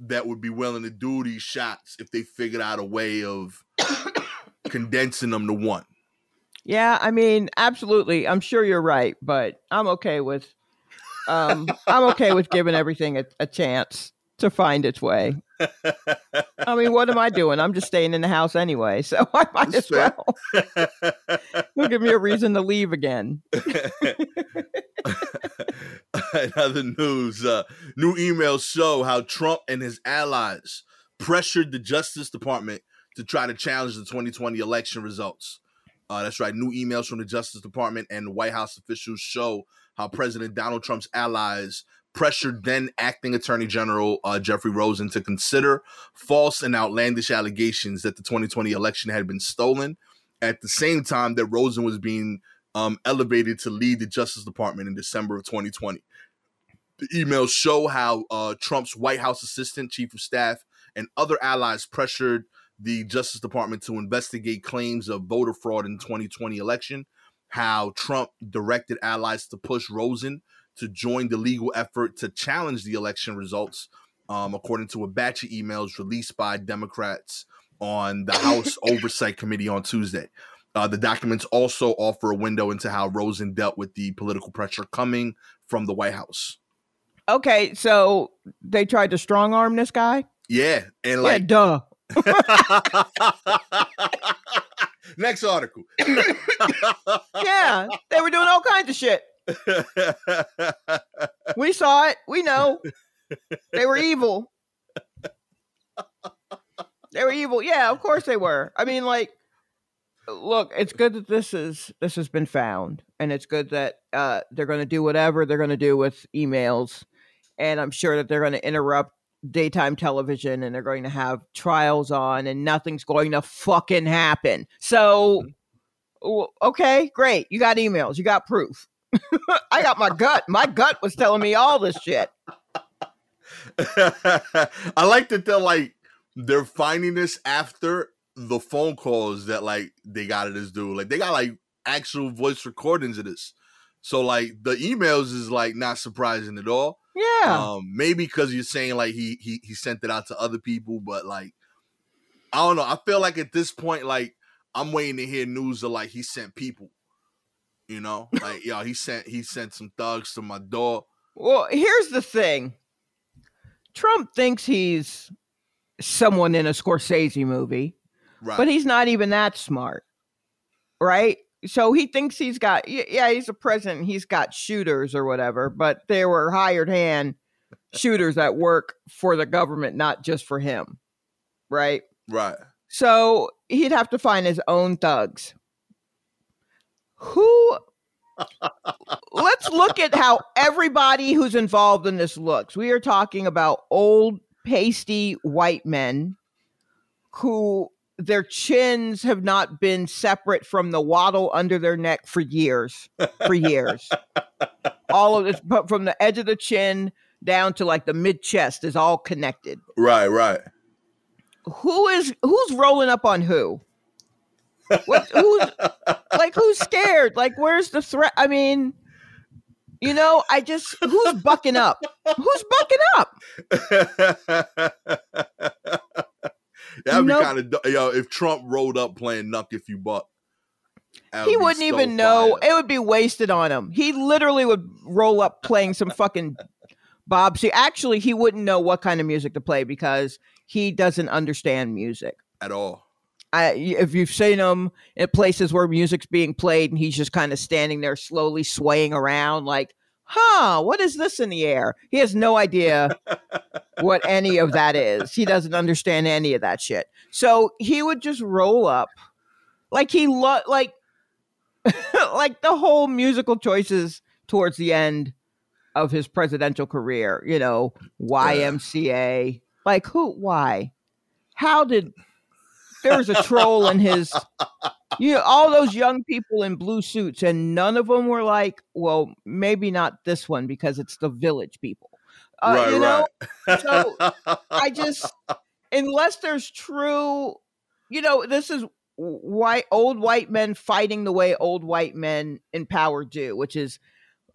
Speaker 1: that would be willing to do these shots if they figured out a way of condensing them to one.
Speaker 2: Yeah, I mean, absolutely. I'm sure you're right, but I'm okay with um I'm okay with giving everything a, a chance to find its way. I mean, what am I doing? I'm just staying in the house anyway, so I might
Speaker 1: That's
Speaker 2: as well. It'll give me a reason to leave again.
Speaker 1: In other news, uh, new emails show how Trump and his allies pressured the Justice Department to try to challenge the 2020 election results. Uh, that's right. New emails from the Justice Department and White House officials show how President Donald Trump's allies pressured then acting Attorney General uh, Jeffrey Rosen to consider false and outlandish allegations that the 2020 election had been stolen. At the same time that Rosen was being um, elevated to lead the Justice Department in December of 2020. The emails show how uh, Trump's White House assistant, chief of staff, and other allies pressured the Justice Department to investigate claims of voter fraud in 2020 election. How Trump directed allies to push Rosen to join the legal effort to challenge the election results, um, according to a batch of emails released by Democrats on the House Oversight Committee on Tuesday. Uh, the documents also offer a window into how Rosen dealt with the political pressure coming from the White House.
Speaker 2: Okay, so they tried to strong arm this guy?
Speaker 1: Yeah, and
Speaker 2: Yeah,
Speaker 1: like
Speaker 2: duh.
Speaker 1: next article.
Speaker 2: Yeah, they were doing all kinds of shit. We saw it. We know. They were evil. They were evil. Yeah, of course they were. I mean, like, look, it's good that this is this has been found, and it's good that uh, they're going to do whatever they're going to do with emails, and I'm sure that they're going to interrupt daytime television and they're going to have trials on, and nothing's going to fucking happen. So, mm-hmm. okay, great, you got emails, you got proof. I got my gut. My gut was telling me all this shit.
Speaker 1: I like that they're like they're finding this after the phone calls that like they got at this dude. Like they got like actual voice recordings of this. So like the emails is like not surprising at all.
Speaker 2: Yeah.
Speaker 1: Um, maybe because you're saying like he he he sent it out to other people, but like I don't know. I feel like at this point, like I'm waiting to hear news of like he sent people. You know, like yo, he sent he sent some thugs to my door.
Speaker 2: Well, here's the thing. Trump thinks he's someone in a Scorsese movie,
Speaker 1: Right.
Speaker 2: but he's not even that smart. Right? So he thinks he's got yeah, he's a president, he's got shooters or whatever, but they were hired hand shooters that work for the government, not just for him. Right?
Speaker 1: right.
Speaker 2: So he'd have to find his own thugs. Who? Let's look at how everybody who's involved in this looks. We are talking about old, pasty white men who their chins have not been separate from the waddle under their neck for years. For years. all of this, but from the edge of the chin down to like the mid chest is all connected
Speaker 1: Right, right.
Speaker 2: who is who's rolling up on who? What, who's like who's scared? Like where's the threat? I mean, you know, I just who's bucking up? Who's bucking up?
Speaker 1: That'd be
Speaker 2: Nope.
Speaker 1: kind of yo. If Trump rolled up playing Knuck If You Buck,
Speaker 2: He
Speaker 1: would be
Speaker 2: wouldn't
Speaker 1: so
Speaker 2: even know.
Speaker 1: fire.
Speaker 2: It would be wasted on him. He literally would roll up playing some fucking Bob. See, actually, he wouldn't know what kind of music to play because he doesn't understand music.
Speaker 1: at all.
Speaker 2: I, if you've seen him in places where music's being played and he's just kind of standing there slowly swaying around, like, huh, what is this in the air? He has no idea what any of that is. He doesn't understand any of that shit. So he would just roll up like he lo- like like the whole musical choices towards the end of his presidential career, you know, YMCA. Like who why? How did there was a troll in his you know, all those young people in blue suits and none of them were like, well, maybe not this one because it's the village people. Uh,
Speaker 1: right,
Speaker 2: you know,
Speaker 1: right.
Speaker 2: so I just unless there's true, you know, this is white old white men fighting the way old white men in power do, which is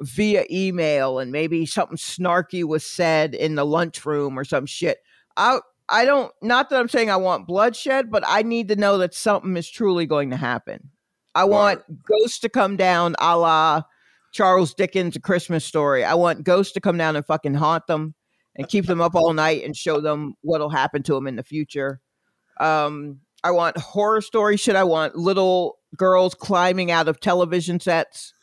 Speaker 2: via email and maybe something snarky was said in the lunchroom or some shit. I I don't not that I'm saying I want bloodshed, but I need to know that something is truly going to happen. I want ghosts to come down a la Charles Dickens' A Christmas Story. I want ghosts to come down and fucking haunt them and keep them up all night and show them what'll happen to them in the future. Um, I want horror story shit. I want little girls climbing out of television sets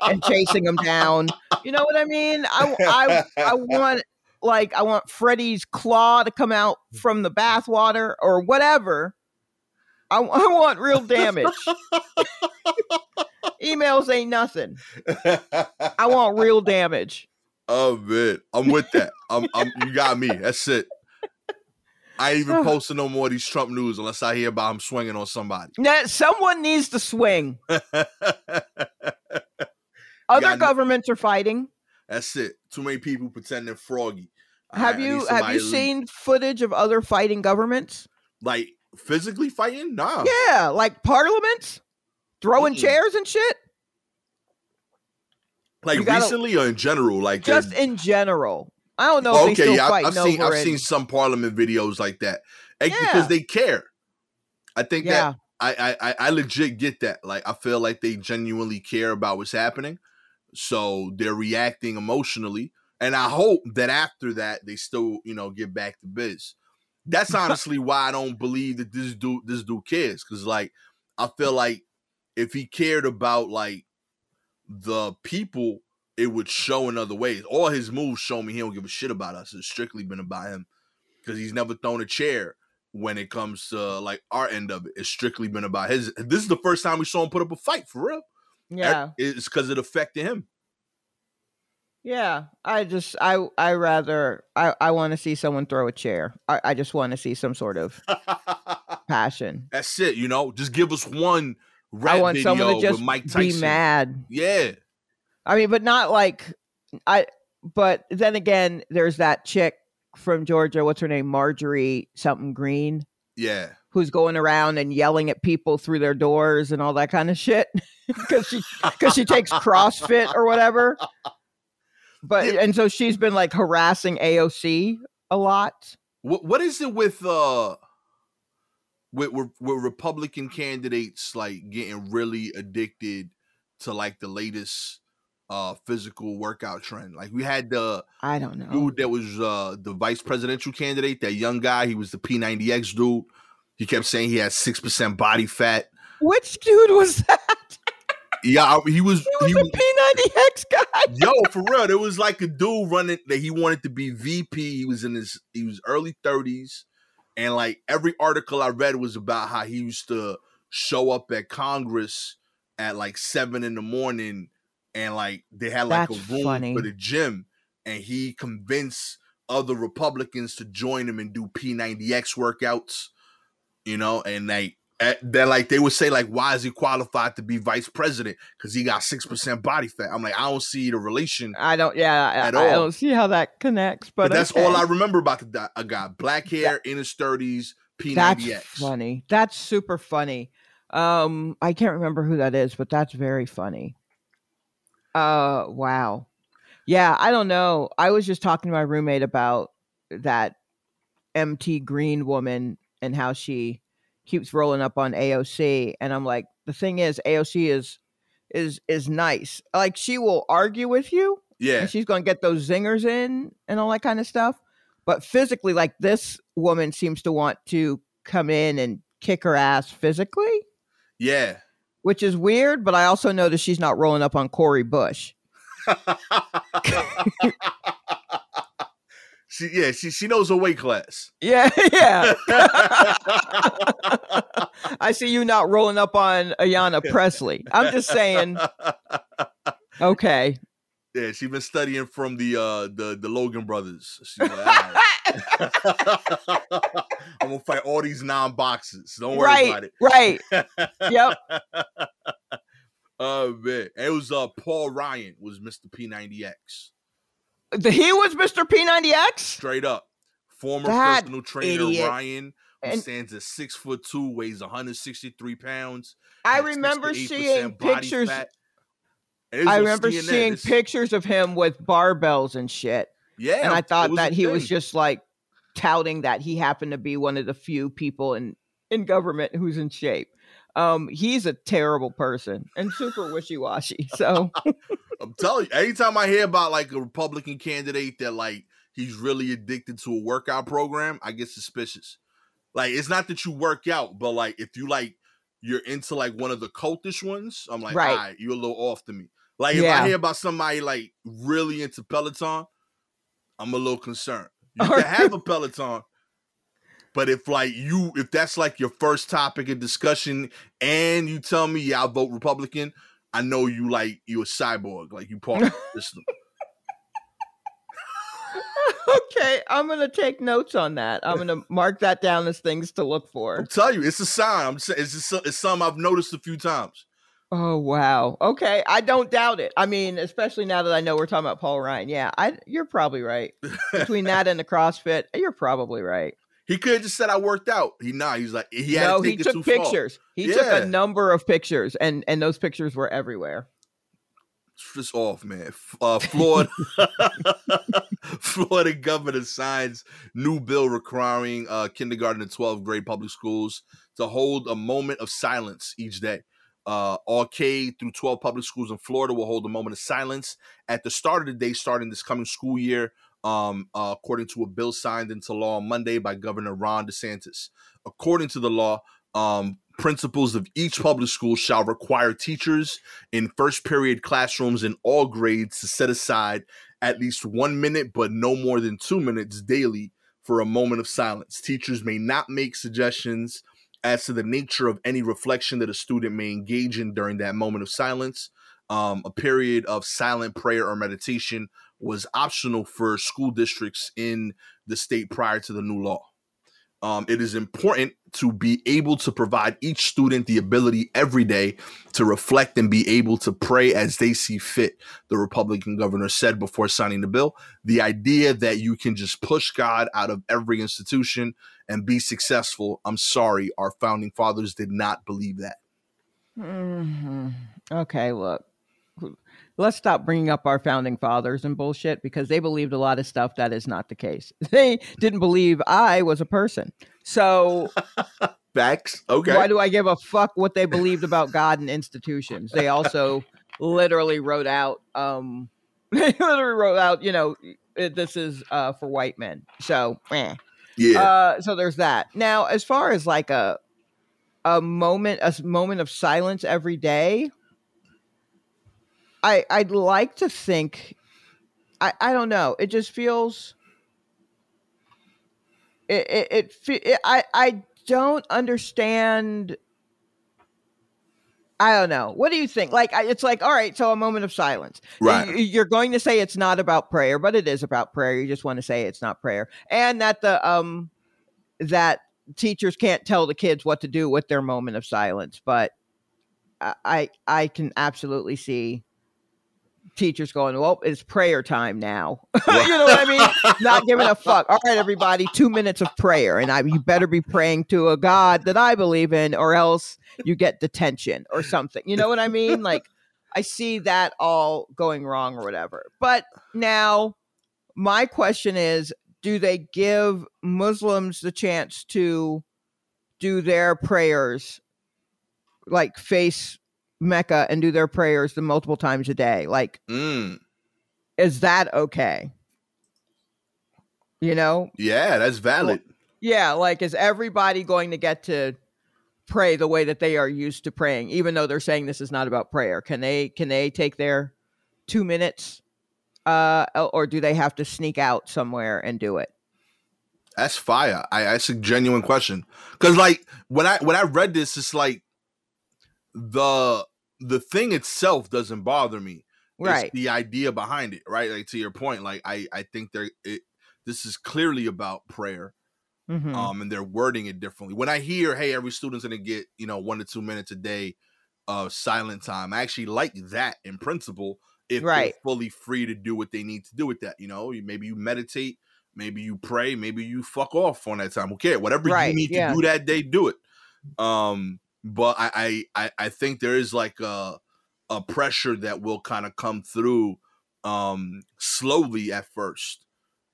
Speaker 2: and chasing them down. You know what I mean? I, I, I want like I want Freddy's claw to come out mm-hmm. from the bathwater or whatever. I, I want real damage. Emails ain't nothing. I want real damage.
Speaker 1: Oh man, I'm with that. I'm, I'm you got me. That's it. I ain't even posting no more of these Trump news unless I hear about him swinging on somebody.
Speaker 2: Now, someone needs to swing. Other governments are fighting.
Speaker 1: That's it. Too many people pretending froggy.
Speaker 2: Have you have you seen footage of other fighting governments?
Speaker 1: Like physically fighting? Nah.
Speaker 2: Yeah, like parliaments throwing mm chairs and shit.
Speaker 1: Like gotta, recently or in general? Like
Speaker 2: just in general. I don't know. okay, yeah,
Speaker 1: I've seen I've seen some parliament videos like that yeah. because they care. I think yeah. that I, I I legit get that. Like I feel like they genuinely care about what's happening, so they're reacting emotionally. And I hope that after that they still you know get back to biz. That's honestly why I don't believe that this dude this dude cares because like I feel like if he cared about like the people it would show in other ways. All his moves show me he don't give a shit about us. It's strictly been about him because he's never thrown a chair when it comes to like our end of it. It's strictly been about his. This is the first time we saw him put up a fight for real.
Speaker 2: Yeah,
Speaker 1: it's because it affected him.
Speaker 2: Yeah, I just I I rather I I want to see someone throw a chair. I I just want to see some sort of passion.
Speaker 1: That's it. You know, just give us one rap I want video someone to just Mike Tyson.
Speaker 2: Be mad.
Speaker 1: Yeah,
Speaker 2: I mean, but not like I. But then again, there's that chick from Georgia. What's her name? Marjorie something Greene.
Speaker 1: Yeah.
Speaker 2: Who's going around and yelling at people through their doors and all that kind of shit because she because she takes CrossFit or whatever. But and so she's been like harassing AOC a lot.
Speaker 1: What what is it with uh with, with, with Republican candidates like getting really addicted to like the latest uh physical workout trend. Like we had the
Speaker 2: I don't know
Speaker 1: dude that was uh the vice presidential candidate, that young guy. He was the P90X dude. He kept saying he had six percent body fat.
Speaker 2: Which dude was that?
Speaker 1: Yeah, he was.
Speaker 2: He was he a P90X guy.
Speaker 1: yo, for real, there was like a dude running that he wanted to be VP. He was in his he was early thirties, and like every article I read was about how he used to show up at Congress at like seven in the morning and like they had like That's a room funny. for the gym, and he convinced other Republicans to join him and do P90X workouts, you know, and like that like they would say like why is he qualified to be vice president because he got six percent body fat i'm like i don't see the relation
Speaker 2: i don't yeah I. I don't see how that connects but,
Speaker 1: but that's okay. all i remember about the a guy black hair in his 30s p90x
Speaker 2: that's funny that's super funny um i can't remember who that is but that's very funny uh, wow. Yeah, I don't know. I was just talking to my roommate about that MT Greene woman and how she keeps rolling up on AOC, and I'm like, the thing is, AOC is is is nice. Like she will argue with you.
Speaker 1: Yeah.
Speaker 2: she's going to get those zingers in and all that kind of stuff. But physically, like this woman seems to want to come in and kick her ass physically.
Speaker 1: Yeah
Speaker 2: which is weird, but I also notice she's not rolling up on Cori Bush.
Speaker 1: she yeah, she she knows her weight class.
Speaker 2: Yeah, yeah. I see you not rolling up on Ayanna Presley. I'm just saying. Okay.
Speaker 1: Yeah, she's been studying from the uh the the Logan brothers. Like, I'm gonna fight all these non boxes. Don't worry
Speaker 2: right,
Speaker 1: about it.
Speaker 2: Right. yep.
Speaker 1: Oh man, it was uh Paul Ryan was Mr. P90X.
Speaker 2: The, he was Mr. P90X.
Speaker 1: Straight up, former that personal trainer idiot. Ryan who
Speaker 2: And-
Speaker 1: stands at six foot two, weighs 163 pounds.
Speaker 2: I remember seeing pictures.
Speaker 1: fat. And it was
Speaker 2: I remember
Speaker 1: CNN.
Speaker 2: seeing
Speaker 1: This-
Speaker 2: pictures of him with barbells and shit.
Speaker 1: Yeah,
Speaker 2: and I thought that he was just like touting that he happened to be one of the few people in in government who's in shape. Um, he's a terrible person and super wishy washy. So
Speaker 1: I'm telling you, anytime I hear about like a Republican candidate that like he's really addicted to a workout program, I get suspicious. Like it's not that you work out, but like if you like you're into like one of the cultish ones, I'm like,
Speaker 2: Right.
Speaker 1: all right, you're a little off to me. Like if
Speaker 2: Yeah.
Speaker 1: I hear about somebody like really into Peloton, I'm a little concerned. You can have a Peloton, but if like you if that's like your first topic of discussion and you tell me yeah, I'll vote Republican, I know you like you're a cyborg, like you part of the system.
Speaker 2: okay, I'm gonna take notes on that. I'm gonna mark that down as things to look for.
Speaker 1: I'm telling you, it's a sign. I'm saying it's just it's something I've noticed a few times.
Speaker 2: Oh wow. Okay, I don't doubt it. I mean, especially now that I know we're talking about Paul Ryan. Yeah, I you're probably right. Between that and the CrossFit, you're probably right.
Speaker 1: He could have just said I worked out. He nah, he's like he had
Speaker 2: no,
Speaker 1: to
Speaker 2: he took
Speaker 1: too far.
Speaker 2: pictures. He took a number of pictures, and and those pictures were everywhere.
Speaker 1: It's just off, man. Uh, Florida, Florida governor signs new bill requiring uh, kindergarten and 12th grade public schools to hold a moment of silence each day. Uh, all K through 12 public schools in Florida will hold a moment of silence at the start of the day, starting this coming school year. Um, uh, according to a bill signed into law on Monday by Governor Ron DeSantis. According to the law, um, principals of each public school shall require teachers in first period classrooms in all grades to set aside at least one minute, but no more than two minutes daily for a moment of silence. Teachers may not make suggestions as to the nature of any reflection that a student may engage in during that moment of silence. Um, a period of silent prayer or meditation was optional for school districts in the state prior to the new law. Um, it is important to be able to provide each student the ability every day to reflect and be able to pray as they see fit, the Republican governor said before signing the bill. The idea that you can just push God out of every institution and be successful, I'm sorry, our founding fathers did not believe that.
Speaker 2: Mhm. Okay, look. Let's stop bringing up our founding fathers and bullshit because they believed a lot of stuff that is not the case. They didn't believe I was a person. So
Speaker 1: Facts. Okay.
Speaker 2: why do I give a fuck what they believed about God and institutions? They also literally wrote out um they literally wrote out, you know, this is uh for white men. So, eh.
Speaker 1: yeah.
Speaker 2: Uh, so there's that. Now, as far as like a a moment, a moment of silence every day, I I'd like to think. I I don't know. It just feels. It it, it, fe- it I I don't understand. I don't know. What do you think? Like, it's like, all right, so a moment of silence.
Speaker 1: Right.
Speaker 2: You're going to say it's not about prayer, but it is about prayer. You just want to say it's not prayer, and that the um that teachers can't tell the kids what to do with their moment of silence. But I, I can absolutely see teachers going, "Well, it's prayer time now." you know what I mean? Not giving a fuck. All right, everybody, two minutes of prayer, and I you better be praying to a God that I believe in, or else you get detention or something. You know what I mean? Like I see that all going wrong or whatever. But now my question is do they give Muslims the chance to do their prayers like face Mecca and do their prayers the multiple times a day? Like
Speaker 1: Mm,
Speaker 2: is that okay? You know?
Speaker 1: yeah, that's valid.
Speaker 2: Yeah, like is everybody going to get to pray the way that they are used to praying even though they're saying this is not about prayer? Can they can they take their 2 minutes uh or do they have to sneak out somewhere and do it?
Speaker 1: That's fire. I that's a genuine question. Cause like when I when I read this, it's like the the thing itself doesn't bother me. It's
Speaker 2: Right.
Speaker 1: the idea behind it, right? Like to your point, like I I think there it this is clearly about prayer.
Speaker 2: Mhm.
Speaker 1: Um and they're wording it differently. When I hear, hey, every student's gonna get, you know, one to two minutes a day of silent time, I actually like that in principle if
Speaker 2: Right.
Speaker 1: they're fully free to do what they need to do with that. You know, maybe you meditate maybe you pray, maybe you fuck off on that time. Who cares? Whatever
Speaker 2: Right,
Speaker 1: you need
Speaker 2: yeah.
Speaker 1: to do that day, do it. Um, but I I I, think there is like a a pressure that will kind of come through um slowly at 1st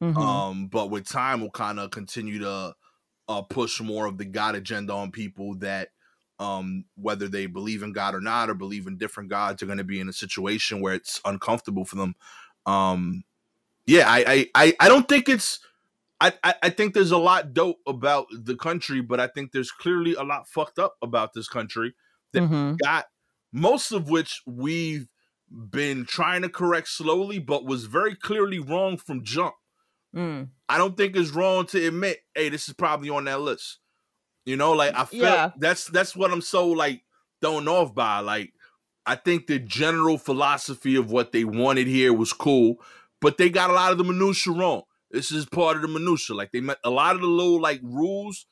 Speaker 2: Mhm.
Speaker 1: um but with time we'll kind of continue to uh push more of the god agenda on people that um whether they believe in god or not or believe in different gods are going to be in a situation where it's uncomfortable for them um yeah i i i, I don't think it's I, I I think there's a lot dope about the country, but I think there's clearly a lot fucked up about this country that
Speaker 2: Mhm.
Speaker 1: got most of which we've been trying to correct slowly, but was very clearly wrong from jump.
Speaker 2: Mm.
Speaker 1: I don't think it's wrong to admit, hey, this is probably on that list. You know, like I feel
Speaker 2: Yeah.
Speaker 1: that's that's what I'm so like thrown off by. Like, I think the general philosophy of what they wanted here was cool, but they got a lot of the minutia wrong. This is part of the minutia. Like they met a lot of the little like rules.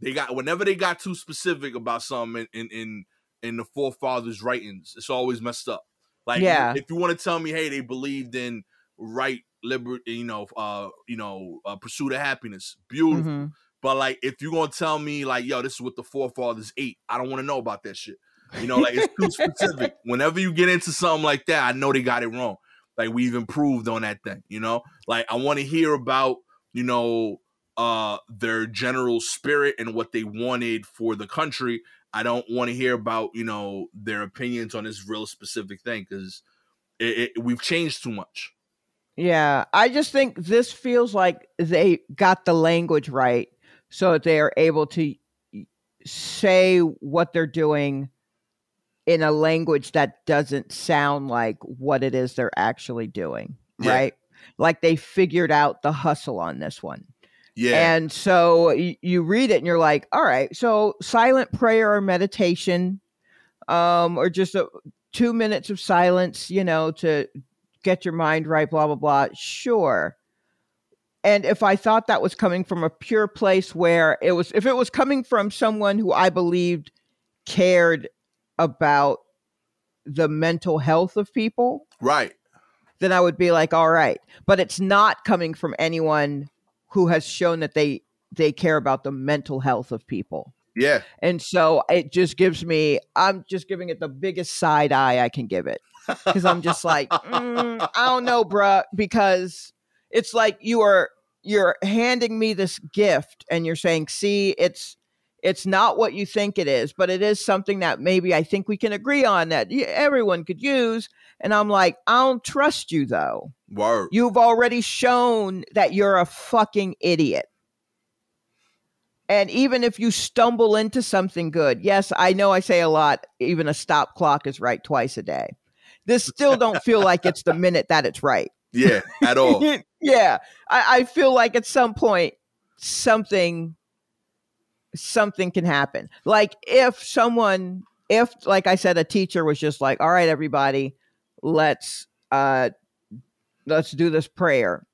Speaker 1: They got whenever they got too specific about something in in in, in the forefathers' writings, it's always messed up. Like,
Speaker 2: Yeah.
Speaker 1: if you want to tell me, hey, they believed in right, liberty, you know, uh, you know, uh, pursuit of happiness, beautiful.
Speaker 2: Mhm.
Speaker 1: But like, if you're gonna tell me, like, yo, this is what the forefathers ate, I don't want to know about that shit. You know, like it's too specific. Whenever you get into something like that, I know they got it wrong. Like we've improved on that thing. You know, like I want to hear about, you know, uh, their general spirit and what they wanted for the country. I don't want to hear about, you know, their opinions on this real specific thing because it, it, we've changed too much.
Speaker 2: Yeah, I just think this feels like they got the language right so that they are able to say what they're doing in a language that doesn't sound like what it is they're actually doing,
Speaker 1: Yeah.
Speaker 2: right? Like they figured out the hustle on this one.
Speaker 1: Yeah,
Speaker 2: And so you read it and you're like, all right, so silent prayer or meditation, um, or just a, two minutes of silence, you know, to get your mind right, blah, blah, blah. Sure. And if I thought that was coming from a pure place where it was, if it was coming from someone who I believed cared about the mental health of people,
Speaker 1: right.
Speaker 2: then I would be like, all right. But it's not coming from anyone who has shown that they they care about the mental health of people.
Speaker 1: Yeah,
Speaker 2: And so it just gives me I'm just giving it the biggest side eye I can give it. Because I'm just like, mm, I don't know, bruh, because it's like you are you're handing me this gift and you're saying, see, it's it's not what you think it is, but it is something that maybe I think we can agree on that everyone could use. And I'm like, I don't trust you though.
Speaker 1: word.
Speaker 2: You've already shown that you're a fucking idiot. And even if you stumble into something good, yes, I know I say a lot, even a stop clock is right twice a day. This still don't feel like it's the minute that it's right.
Speaker 1: Yeah, at all.
Speaker 2: yeah. I, I feel like at some point something something can happen. Like if someone if like I said, a teacher was just like, all right, everybody, let's uh let's do this prayer.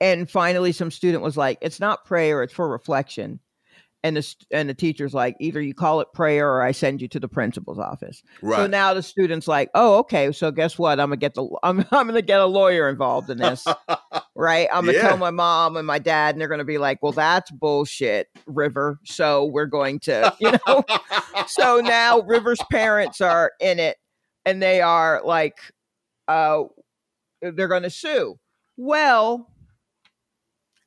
Speaker 2: And finally some student was like, it's not prayer, it's for reflection. And the and the teacher's like, either you call it prayer or I send you to the principal's office.
Speaker 1: Right.
Speaker 2: So now the student's like, oh, okay. So guess what? I'm gonna get the I'm I'm gonna get a lawyer involved in this right? I'm gonna
Speaker 1: Yeah.
Speaker 2: tell my mom and my dad, and they're gonna be like, "Well, that's bullshit, River." So we're going to, you know. so now River's parents are in it, and they are like, uh, they're gonna sue. Well,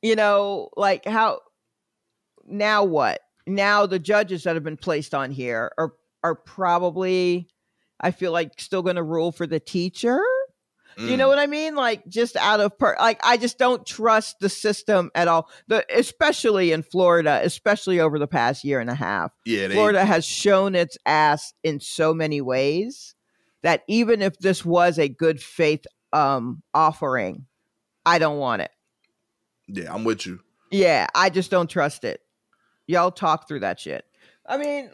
Speaker 2: you know, like how now what? Now the judges that have been placed on here are are probably, I feel like, still gonna rule for the teacher. You
Speaker 1: Mm.
Speaker 2: know what I mean? Like just out of per like I just don't trust the system at all. The especially in Florida, especially over the past year and a half.
Speaker 1: yeah,
Speaker 2: Florida has shown its ass in so many ways that even if this was a good faith um offering, I don't want it.
Speaker 1: yeah, I'm with you.
Speaker 2: Yeah, I just don't trust it. Y'all talk through that shit. I mean,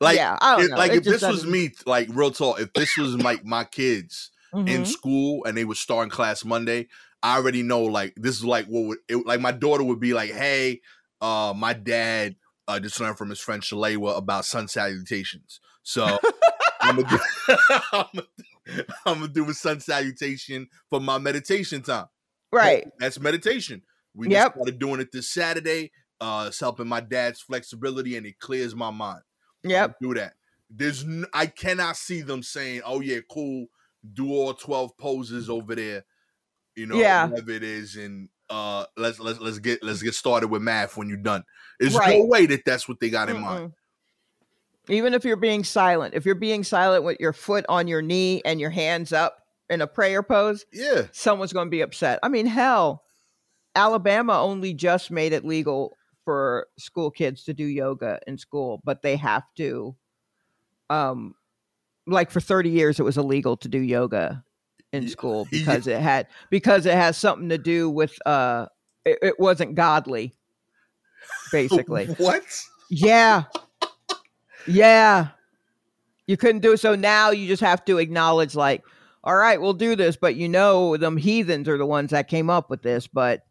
Speaker 1: Like,
Speaker 2: yeah, I don't
Speaker 1: it-
Speaker 2: know.
Speaker 1: like
Speaker 2: It
Speaker 1: if this was me, like real talk, if this was like my kids in
Speaker 2: Mhm.
Speaker 1: school and they would start in class Monday, I already know like this is like what would it, like my daughter would be like, hey, uh, my dad uh just learned from his friend Shalewa about sun salutations. So I'm gonna do, I'm gonna, I'm gonna do a sun salutation for my meditation time.
Speaker 2: right.
Speaker 1: That's meditation. We
Speaker 2: Yep.
Speaker 1: just started doing it this Saturday. Uh, it's helping my dad's flexibility and it clears my mind.
Speaker 2: Yep.
Speaker 1: Do that. There's n- I cannot see them saying, "Oh yeah, cool, do all twelve poses over there." You know,
Speaker 2: Yeah.
Speaker 1: whatever it is, and uh, let's let's let's get let's get started with math when you're done. There's no
Speaker 2: Right.
Speaker 1: way that that's what they got in mind.
Speaker 2: Even if you're being silent, if you're being silent with your foot on your knee and your hands up in a prayer pose,
Speaker 1: Yeah,
Speaker 2: someone's going to be upset. I mean, hell, Alabama only just made it legal for school kids to do yoga in school, but they have to um like for 30 years it was illegal to do yoga in
Speaker 1: Yeah.
Speaker 2: school
Speaker 1: Yeah.
Speaker 2: because it had because it has something to do with uh it, it wasn't godly basically.
Speaker 1: what?
Speaker 2: Yeah. Yeah. You couldn't do it. So now you just have to acknowledge, like, all right, we'll do this, but you know, them heathens are the ones that came up with this, but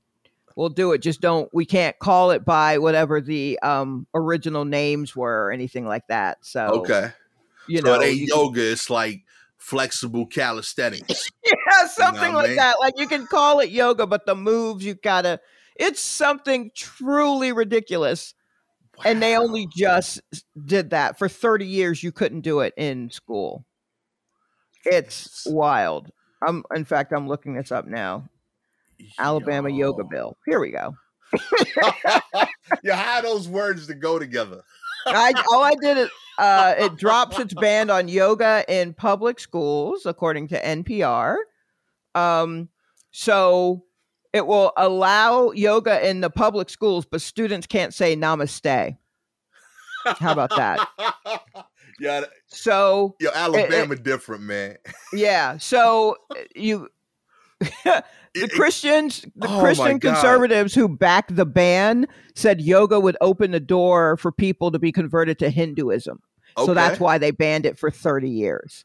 Speaker 2: we'll do it. Just don't, we can't call it by whatever the um original names were or anything like that. So,
Speaker 1: Okay,
Speaker 2: you
Speaker 1: so
Speaker 2: know,
Speaker 1: it ain't
Speaker 2: you-
Speaker 1: yoga. It's like flexible calisthenics.
Speaker 2: yeah, something
Speaker 1: what I
Speaker 2: like
Speaker 1: mean?
Speaker 2: that. Like you can call it yoga, but the moves you gotta, it's something truly ridiculous. and they only just did that for 30 years you couldn't do it in school it's wild i'm in fact i'm looking this up now alabama yoga bill here we go
Speaker 1: yeah, how those words to go together?
Speaker 2: I, all i did is uh, it drops its ban on yoga in public schools according to npr um, so it will allow yoga in the public schools but students can't say namaste How about that?
Speaker 1: yeah,
Speaker 2: so
Speaker 1: yo, Alabama different, man.
Speaker 2: Yeah. So you the Christians, the
Speaker 1: Oh
Speaker 2: Christian conservatives who backed the ban said yoga would open the door for people to be converted to Hinduism. So that's why they banned it for 30 years.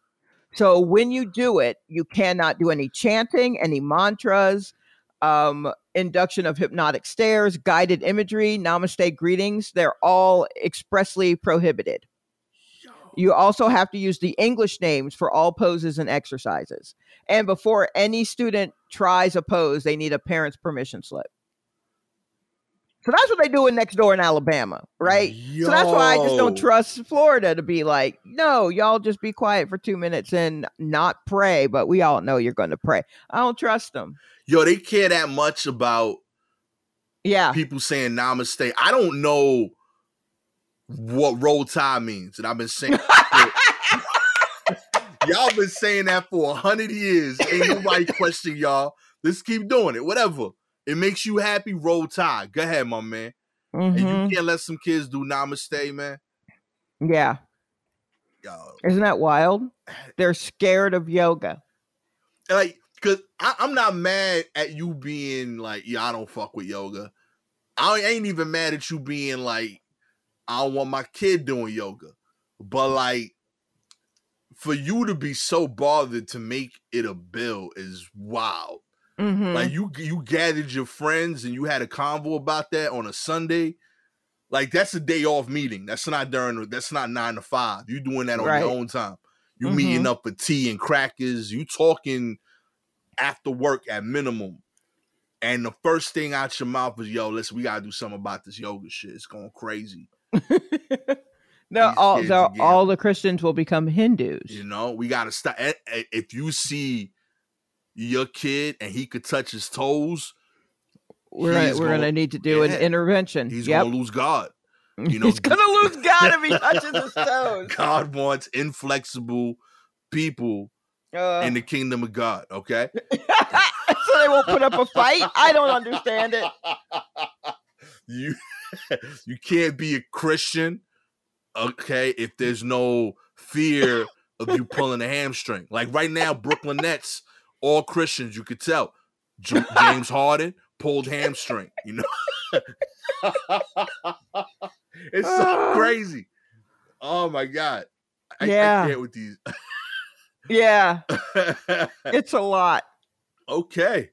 Speaker 2: So when you do it, you cannot do any chanting, any mantras, um, induction of hypnotic stares, guided imagery, namaste greetings. They're all expressly prohibited. You also have to use the English names for all poses and exercises. And before any student tries a pose, they need a parent's permission slip. So that's what they do in next door in Alabama, right? So that's why I just don't trust Florida to be like, no, y'all just be quiet for two minutes and not pray, but we all know you're going to pray. I don't trust them.
Speaker 1: Yo, they care that much about
Speaker 2: Yeah.
Speaker 1: people saying namaste. I don't know what roll tide means, and I've been saying y'all been saying that for a hundred years. Ain't nobody question y'all. Let's keep doing it. Whatever. It makes you happy, roll tide. Go ahead, my man. And
Speaker 2: Mhm.
Speaker 1: you can't let some kids do namaste, man.
Speaker 2: Yeah.
Speaker 1: Yo,
Speaker 2: Isn't that wild? They're scared of yoga.
Speaker 1: like because I'm not mad at you being like, yeah, I don't fuck with yoga. I ain't even mad at you being like, I don't want my kid doing yoga. But like, for you to be so bothered to make it a bill is wild.
Speaker 2: Mhm.
Speaker 1: Like you you gathered your friends and you had a convo about that on a Sunday. Like that's a day off meeting. That's not during. That's not nine to five. You doing that on
Speaker 2: Right.
Speaker 1: your own time. You
Speaker 2: Mhm.
Speaker 1: meeting up for tea and crackers. You talking after work at minimum. And the first thing out your mouth is, "Yo, listen, we gotta do something about this yoga shit. It's going crazy.
Speaker 2: no,
Speaker 1: These
Speaker 2: all the, all the Christians will become Hindus.
Speaker 1: You know, we gotta stop. eh, eh, If you see your kid and he could touch his toes,
Speaker 2: we're gonna, we're
Speaker 1: gonna-
Speaker 2: gonna need to do
Speaker 1: yeah,
Speaker 2: an intervention.
Speaker 1: he's
Speaker 2: yep.
Speaker 1: gonna lose God. you know,
Speaker 2: he's gonna lose God if he touches his toes.
Speaker 1: God wants inflexible people
Speaker 2: Uh,
Speaker 1: in the kingdom of God. Okay.
Speaker 2: so they won't put up a fight. I don't understand it.
Speaker 1: You you can't be a Christian, okay, if there's no fear of you pulling a hamstring. Like right now, Brooklyn Nets, all Christians, you could tell. J- James Harden pulled hamstring. You know, it's so
Speaker 2: Ah.
Speaker 1: crazy. Oh my god. I,
Speaker 2: Yeah.
Speaker 1: I can't with these.
Speaker 2: Yeah, it's a lot.
Speaker 1: okay.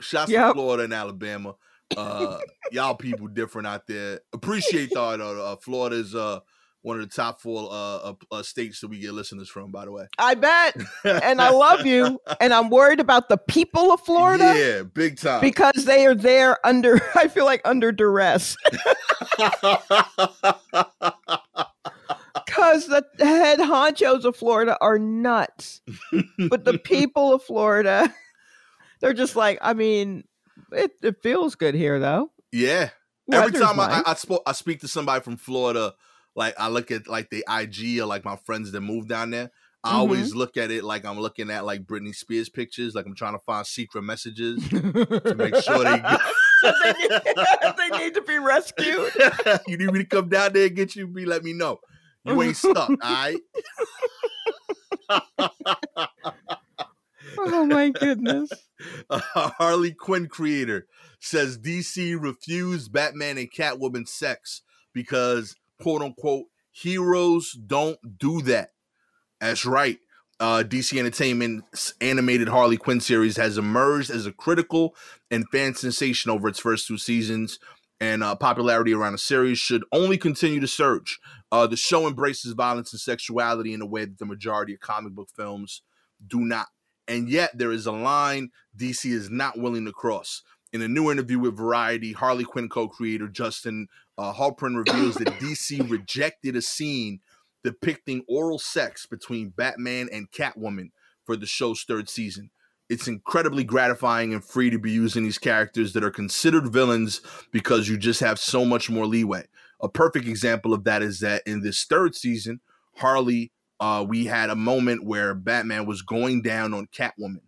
Speaker 1: Shouts to Florida and Alabama. Uh, y'all people different out there. Appreciate that. though. Uh, Florida's uh one of the top four uh, uh, uh, states that we get listeners from. By the way,
Speaker 2: I bet, and I love you, and I'm worried about the people of Florida.
Speaker 1: Yeah, big time.
Speaker 2: Because they are there under, I feel like under duress. Because the head honchos of Florida are nuts, but the people of Florida, they're just like, I mean, it, it feels good here though.
Speaker 1: Yeah. Every time I, I, I, I speak to somebody from Florida, like I look at like the IG or like my friends that move down there. I mm-hmm. always look at it like I'm looking at like Britney Spears pictures, like I'm trying to find secret messages to make sure they,
Speaker 2: they, need, they need to be rescued.
Speaker 1: you need me to come down there and get you? Be let me know. You ain't stuck, all right?
Speaker 2: Oh my goodness.
Speaker 1: A Harley Quinn creator says DC refused Batman and Catwoman sex because quote unquote heroes don't do that. That's right. Uh, DC Entertainment's animated Harley Quinn series has emerged as a critical and fan sensation over its first two seasons, and uh, popularity around the series should only continue to surge. Uh, the show embraces violence and sexuality in a way that the majority of comic book films do not. And yet, there is a line DC is not willing to cross. In a new interview with Variety, Harley Quinn co creator Justin uh, Halpern reveals that DC rejected a scene depicting oral sex between Batman and Catwoman for the show's third season. It's incredibly gratifying and free to be using these characters that are considered villains because you just have so much more leeway. A perfect example of that is that in this third season, Harley uh, we had a moment where Batman was going down on Catwoman,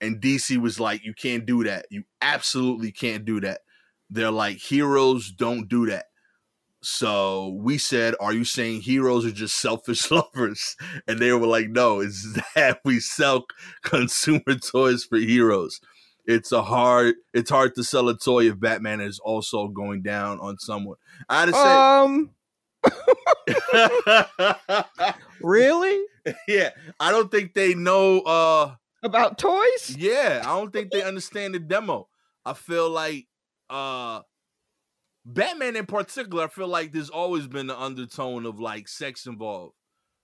Speaker 1: and DC was like, "You can't do that. You absolutely can't do that." They're like, "Heroes don't do that." So we said, "Are you saying heroes are just selfish lovers?" And they were like, "No, it's that we sell consumer toys for heroes." It's a hard. It's hard to sell a toy if Batman is also going down on someone. I had to say,
Speaker 2: um, really?
Speaker 1: Yeah. I don't think they know uh
Speaker 2: about toys?
Speaker 1: Yeah, I don't think they understand the demo. I feel like uh Batman in particular, I feel like there's always been the undertone of like sex involved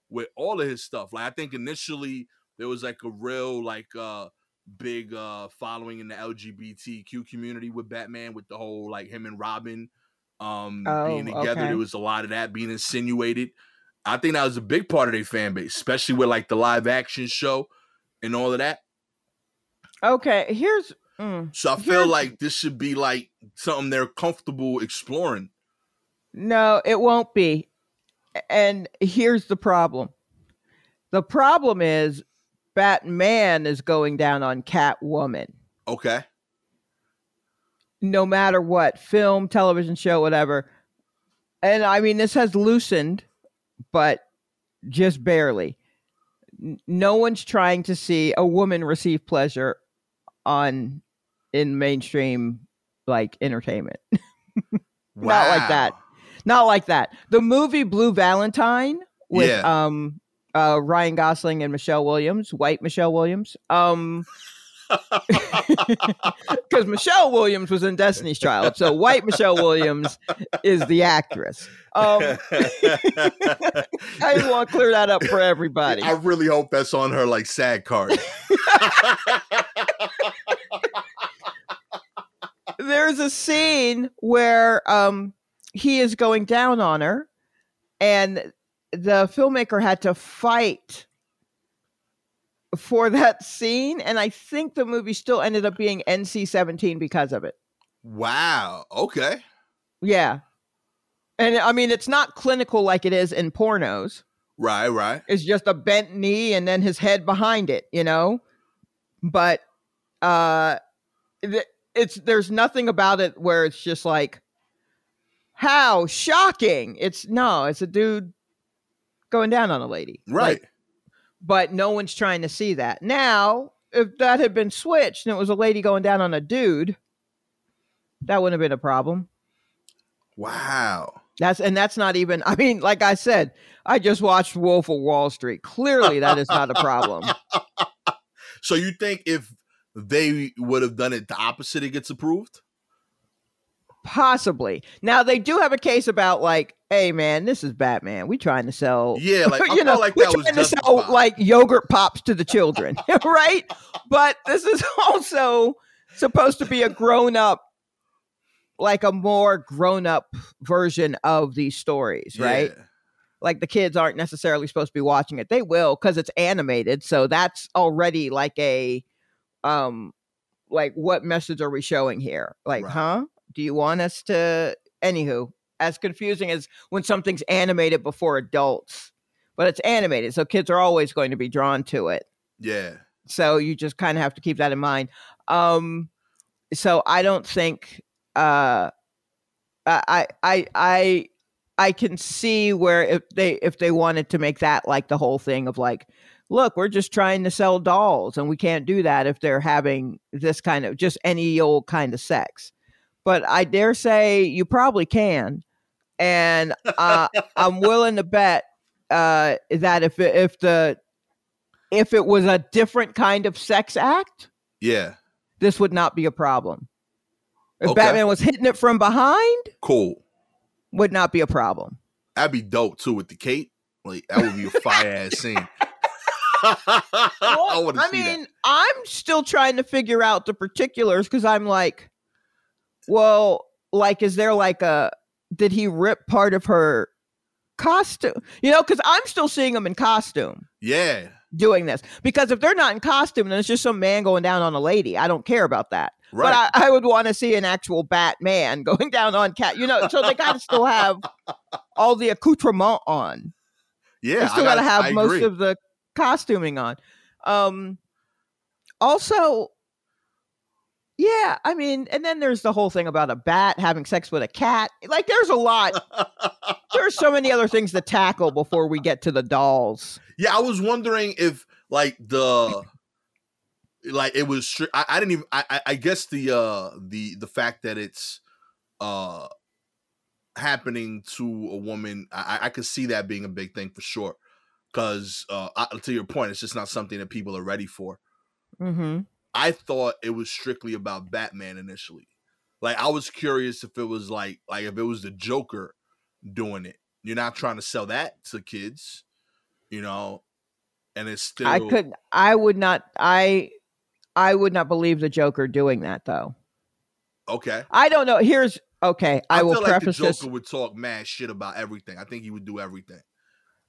Speaker 1: with all of his stuff. Like I think initially there was like a real like uh big uh following in the LGBTQ community with Batman with the whole like him and Robin um oh, being together. Okay. There was a lot of that being insinuated. I think that was a big part of their fan base, especially with like the live action show and all of that.
Speaker 2: Okay, here's
Speaker 1: mm, so I feel like this should be like something they're comfortable exploring.
Speaker 2: No, it won't be. And here's the problem. The problem is Batman is going down on Catwoman.
Speaker 1: Okay
Speaker 2: no matter what film, television show, whatever. And I mean, this has loosened, but just barely. No one's trying to see a woman receive pleasure on in mainstream like entertainment. wow. Not like that. Not like that. The movie Blue Valentine with yeah. um uh Ryan Gosling and Michelle Williams, white Michelle Williams. Um because Michelle Williams was in Destiny's Child, so white Michelle Williams is the actress. Um, I just want to clear that up for everybody.
Speaker 1: I really hope that's on her like sad card.
Speaker 2: There's a scene where um, he is going down on her, and the filmmaker had to fight for that scene, and I think the movie still ended up being NC seventeen because of it.
Speaker 1: Wow. Okay.
Speaker 2: Yeah, and I mean it's not clinical like it is in pornos.
Speaker 1: Right. Right.
Speaker 2: It's just a bent knee and then his head behind it, you know. But uh, it's there's nothing about it where it's just like, how shocking! It's no, it's a dude going down on a lady,
Speaker 1: right?
Speaker 2: Like, but no one's trying to see that. Now, if that had been switched and it was a lady going down on a dude, that wouldn't have been a problem.
Speaker 1: Wow.
Speaker 2: That's and that's not even I mean, like I said, I just watched Wolf of Wall Street. Clearly that is not a problem.
Speaker 1: so you think if they would have done it the opposite, it gets approved?
Speaker 2: Possibly. Now they do have a case about like, hey man, this is Batman. We trying to sell
Speaker 1: Yeah, like I
Speaker 2: you
Speaker 1: felt
Speaker 2: know,
Speaker 1: like
Speaker 2: we're
Speaker 1: was
Speaker 2: trying to sell like yogurt pops to the children, right? But this is also supposed to be a grown up, like a more grown up version of these stories, right?
Speaker 1: Yeah.
Speaker 2: Like the kids aren't necessarily supposed to be watching it. They will because it's animated, so that's already like a, um, like what message are we showing here? Like,
Speaker 1: Right.
Speaker 2: huh? Do you want us to? Anywho, as confusing as when something's animated before adults, but it's animated, so kids are always going to be drawn to it.
Speaker 1: Yeah.
Speaker 2: So you just kind of have to keep that in mind. Um, so I don't think uh, I I I I can see where if they if they wanted to make that like the whole thing of like, look, we're just trying to sell dolls, and we can't do that if they're having this kind of just any old kind of sex. But I dare say you probably can, and uh, I'm willing to bet uh, that if it- if the if it was a different kind of sex act,
Speaker 1: Yeah.
Speaker 2: this would not be a problem. If
Speaker 1: Okay.
Speaker 2: Batman was hitting it from behind,
Speaker 1: Cool.
Speaker 2: would not be a problem.
Speaker 1: That'd be dope too with the cape. Like that would be a fire ass scene. I
Speaker 2: I
Speaker 1: see
Speaker 2: mean, I'm still trying to figure out the particulars because I'm like, well, like, is there like a did he rip part of her costume? You know, because I'm still seeing him in costume.
Speaker 1: Yeah.
Speaker 2: doing this. Because if they're not in costume, then it's just some man going down on a lady. I don't care about that.
Speaker 1: Right.
Speaker 2: But I, I would want to see an actual Batman going down on cat. You know, so they got to still have all the accoutrement on.
Speaker 1: yeah.
Speaker 2: they still got to
Speaker 1: gotta-
Speaker 2: have
Speaker 1: I
Speaker 2: most
Speaker 1: agree.
Speaker 2: of the costuming on. Um, also, yeah, I mean, and then there's the whole thing about a bat having sex with a cat. Like, there's a lot. There's so many other things to tackle before we get to the dolls.
Speaker 1: Yeah, I was wondering if like the like it was I, I didn't even I, I- I guess the uh the the fact that it's uh happening to a woman I, I- I could see that being a big thing for sure because uh I, to your point it's just not something that people are ready for
Speaker 2: Mm-hmm.
Speaker 1: I thought it was strictly about Batman initially like I was curious if it was like like if it was the Joker doing it you're not trying to sell that to kids you know and it's still
Speaker 2: I could, I would not, I, I would not believe the Joker doing that though.
Speaker 1: okay
Speaker 2: I don't know. Here's okay. I,
Speaker 1: I,
Speaker 2: will
Speaker 1: feel like the
Speaker 2: preface
Speaker 1: Joker
Speaker 2: this.
Speaker 1: would talk mad shit about everything. I think he would do everything.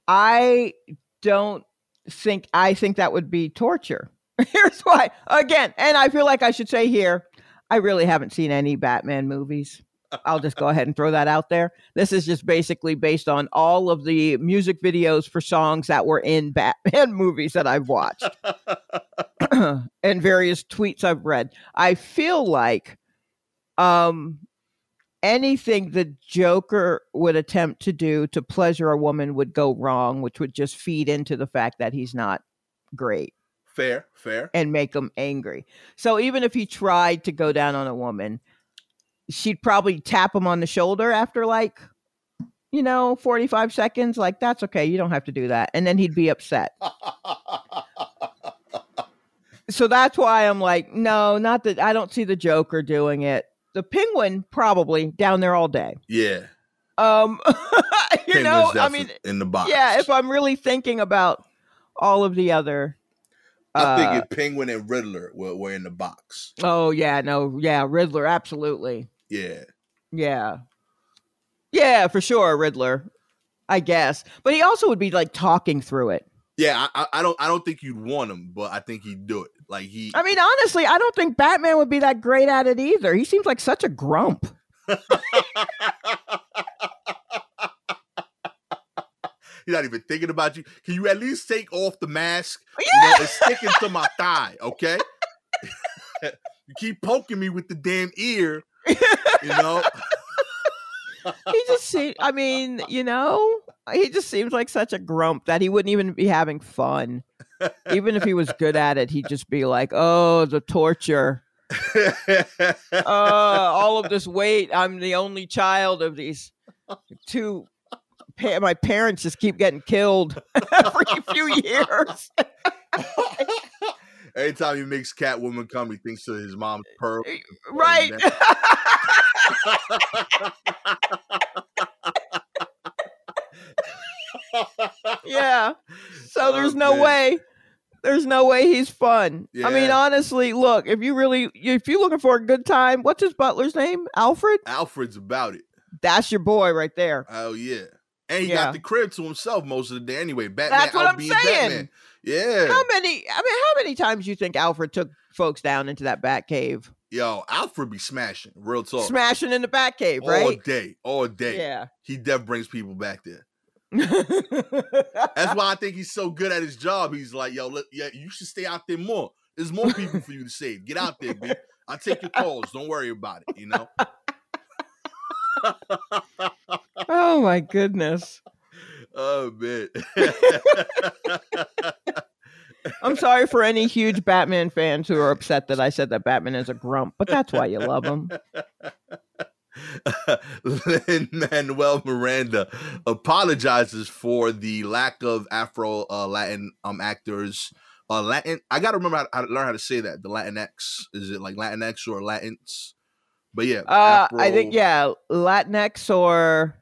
Speaker 2: I don't think I think that would be torture. Here's why. Again, and I feel like I should say here, I really haven't seen any Batman movies. I'll just go ahead and throw that out there. This is just basically based on all of the music videos for songs that were in Batman movies that I've watched and various tweets I've read. I feel like um anything the Joker would attempt to do to pleasure a woman would go wrong, which would just feed into the fact that he's not great
Speaker 1: fair, fair.
Speaker 2: and make him angry. So even if he tried to go down on a woman, she'd probably tap him on the shoulder after like, you know, 45 seconds. Like, that's okay. You don't have to do that. And then he'd be upset. So that's why I'm like, no, not that I don't see the Joker doing it. The penguin probably down there all day.
Speaker 1: yeah,
Speaker 2: Um, you
Speaker 1: Penguin's
Speaker 2: know, I mean,
Speaker 1: in the box.
Speaker 2: yeah, if I'm really thinking about all of the other.
Speaker 1: I
Speaker 2: uh,
Speaker 1: think if Penguin and Riddler were, were in the box.
Speaker 2: Oh yeah, no, yeah, Riddler, absolutely.
Speaker 1: Yeah,
Speaker 2: Yeah. Yeah, for sure, Riddler. I guess. But he also would be like talking through it.
Speaker 1: yeah. I, I- I don't, I don't think you'd want him, but I think he'd do it. Like he,
Speaker 2: I mean, honestly, I don't think Batman would be that great at it either. He seems like such a grump.
Speaker 1: he's not even thinking about you. Can you at least take off the mask? You
Speaker 2: Yeah.
Speaker 1: know, it's sticking to my thigh. Okay. you keep poking me with the damn ear. You know.
Speaker 2: he just seems I mean, you know, he just seems like such a grump that he wouldn't even be having fun. Even if he was good at it, he'd just be like, "Oh, the torture. Uh, all of this weight. I'm the only child of these two pa- my parents just keep getting killed every few years.
Speaker 1: Anytime he makes Catwoman come, he thinks of his mom's pearl.
Speaker 2: right. yeah. So there's
Speaker 1: Oh,
Speaker 2: no
Speaker 1: man.
Speaker 2: way. There's no way he's fun. I mean, honestly, look, if you really if you're looking for a good time, what's his butler's name? Alfred?
Speaker 1: Alfred's about it.
Speaker 2: That's your boy right there.
Speaker 1: Oh yeah. And he
Speaker 2: Yeah.
Speaker 1: got the crib to himself most of the day anyway. Batman
Speaker 2: That's what I'm
Speaker 1: being
Speaker 2: saying.
Speaker 1: Batman. Yeah.
Speaker 2: How many I mean, how many times you think Alfred took folks down into that bat cave?
Speaker 1: Yo, Alfred be smashing. Real talk.
Speaker 2: Smashing in the bat cave,
Speaker 1: All day. All day.
Speaker 2: Yeah.
Speaker 1: He def brings people back there. That's why I think he's so good at his job. He's like, yo, look, yeah, you should stay out there more. There's more people for you to save. Get out there, B. I'll take your calls. Don't worry about it, you know?
Speaker 2: Oh my goodness.
Speaker 1: Oh man.
Speaker 2: I'm sorry for any huge Batman fans who are upset that I said that Batman is a grump, but that's why you love him.
Speaker 1: Lin Manuel Miranda apologizes for the lack of Afro uh, Latin um actors. Uh, Latin. I gotta remember how, how to learn how to say that. The Latinx is it like Latinx or Latins? But yeah,
Speaker 2: Uh, I think yeah, Latinx or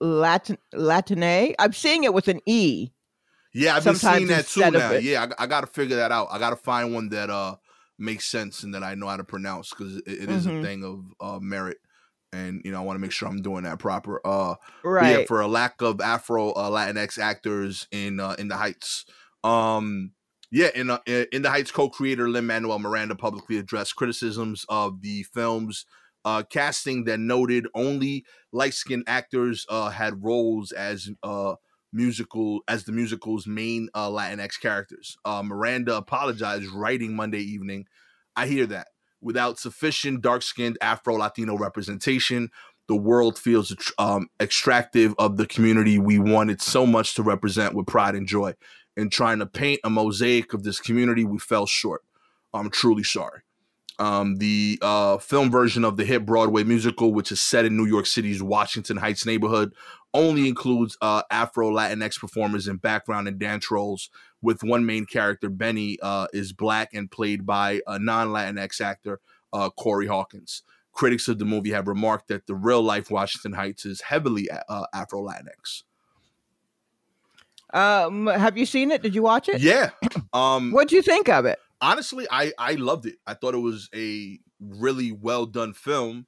Speaker 2: Latin Latine. I'm seeing it with an e.
Speaker 1: Yeah, I've been seeing that too now. Yeah, I, I got to figure that out. I got to find one that uh makes sense and that I know how to pronounce because it, it is
Speaker 2: Mhm.
Speaker 1: a thing of uh merit, and you know I want to make sure I'm doing that proper. Uh,
Speaker 2: Right.
Speaker 1: yeah, for a lack of Afro uh, Latinx actors in uh, in the Heights. Um, yeah, in uh, in the Heights, co-creator Lin Manuel Miranda publicly addressed criticisms of the film's uh, casting that noted only light-skinned actors uh, had roles as uh, musical as the musical's main uh, Latinx characters. Uh, Miranda apologized writing Monday evening. I hear that without sufficient dark-skinned Afro Latino representation, the world feels um, extractive of the community we wanted so much to represent with pride and joy. In trying to paint a mosaic of this community, we fell short. I'm truly sorry. Um, the uh, film version of the hit Broadway musical, which is set in New York City's Washington Heights neighborhood, only includes uh, Afro Latinx performers in background and dance roles, with one main character, Benny, uh, is black and played by a non Latinx actor, uh, Corey Hawkins. Critics of the movie have remarked that the real life Washington Heights is heavily uh, Afro Latinx.
Speaker 2: Um, have you seen it? Did you watch it?
Speaker 1: Yeah. Um,
Speaker 2: What'd you think of it?
Speaker 1: honestly, I I loved it. I thought it was a really well done film.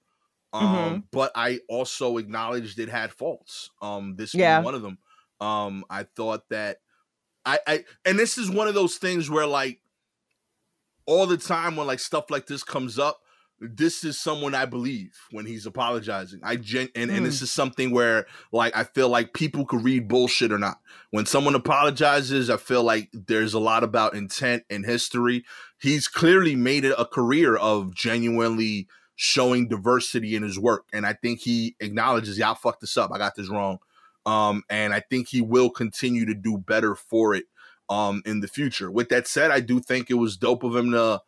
Speaker 1: Um,
Speaker 2: Mhm.
Speaker 1: but I also acknowledged it had faults. Um, this
Speaker 2: Yeah.
Speaker 1: was one of them. Um, I thought that I I and this is one of those things where like all the time when like stuff like this comes up, this is someone I believe when he's apologizing. I gen and, and this is something where like I feel like people could read bullshit or not. When someone apologizes, I feel like there's a lot about intent and history. He's clearly made it a career of genuinely showing diversity in his work. And I think he acknowledges, yeah, I fucked this up. I got this wrong. Um, and I think he will continue to do better for it um in the future. With that said, I do think it was dope of him to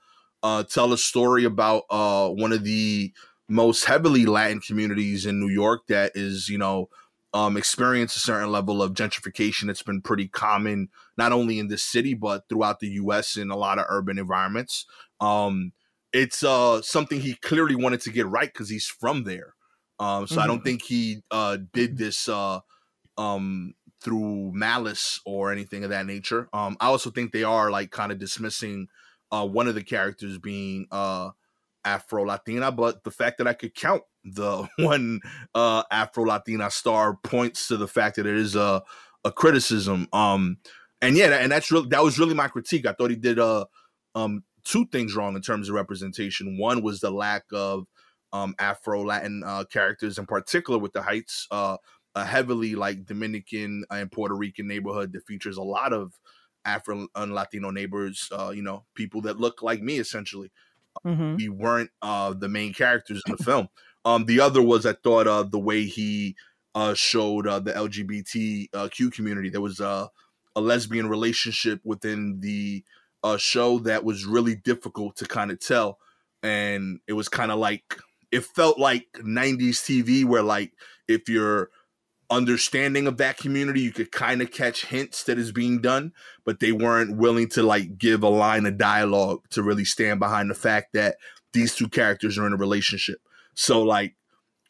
Speaker 1: uh tell a story about uh one of the most heavily Latin communities in New York that is, you know, um experience a certain level of gentrification that's been pretty common not only in this city but throughout the US in a lot of urban environments. Um it's uh something he clearly wanted to get right because he's from there. Um so I don't
Speaker 2: Mhm.
Speaker 1: think he uh did this uh um through malice or anything of that nature. Um I also think they are like kind of dismissing uh one of the characters being uh Afro Latina, but the fact that I could count the one uh Afro Latina star points to the fact that it is a a criticism. Um and yeah, and that's really that was really my critique. I thought he did uh um two things wrong in terms of representation. One was the lack of um Afro Latin uh characters in particular with the Heights, uh a heavily like Dominican and Puerto Rican neighborhood that features a lot of Afro and Latino neighbors, uh, you know, people that look like me essentially
Speaker 2: Mhm.
Speaker 1: we weren't uh the main characters in the film. Um the other was I thought uh the way he uh showed uh the LGBT uh, community. There was uh, a lesbian relationship within the uh show that was really difficult to kind of tell and it was kind of like it felt like 90s TV where like if you're understanding of that community. You could kind of catch hints that is being done, but they weren't willing to like give a line of dialogue to really stand behind the fact that these two characters are in a relationship. So like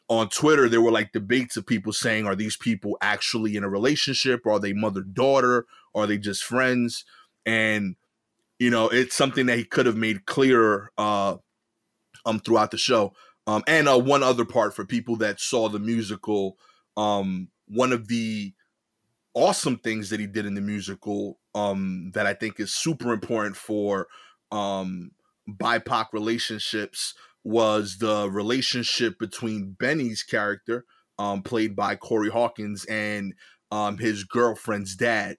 Speaker 1: on Twitter, there were like debates of people saying, are these people actually in a relationship? Or are they mother daughter? Are they just friends? And you know, it's something that he could have made clearer uh, um throughout the show. Um, and uh, one other part for people that saw the musical, um, one of the awesome things that he did in the musical um, that I think is super important for um, BIPOC relationships was the relationship between Benny's character, um, played by Corey Hawkins, and um, his girlfriend's dad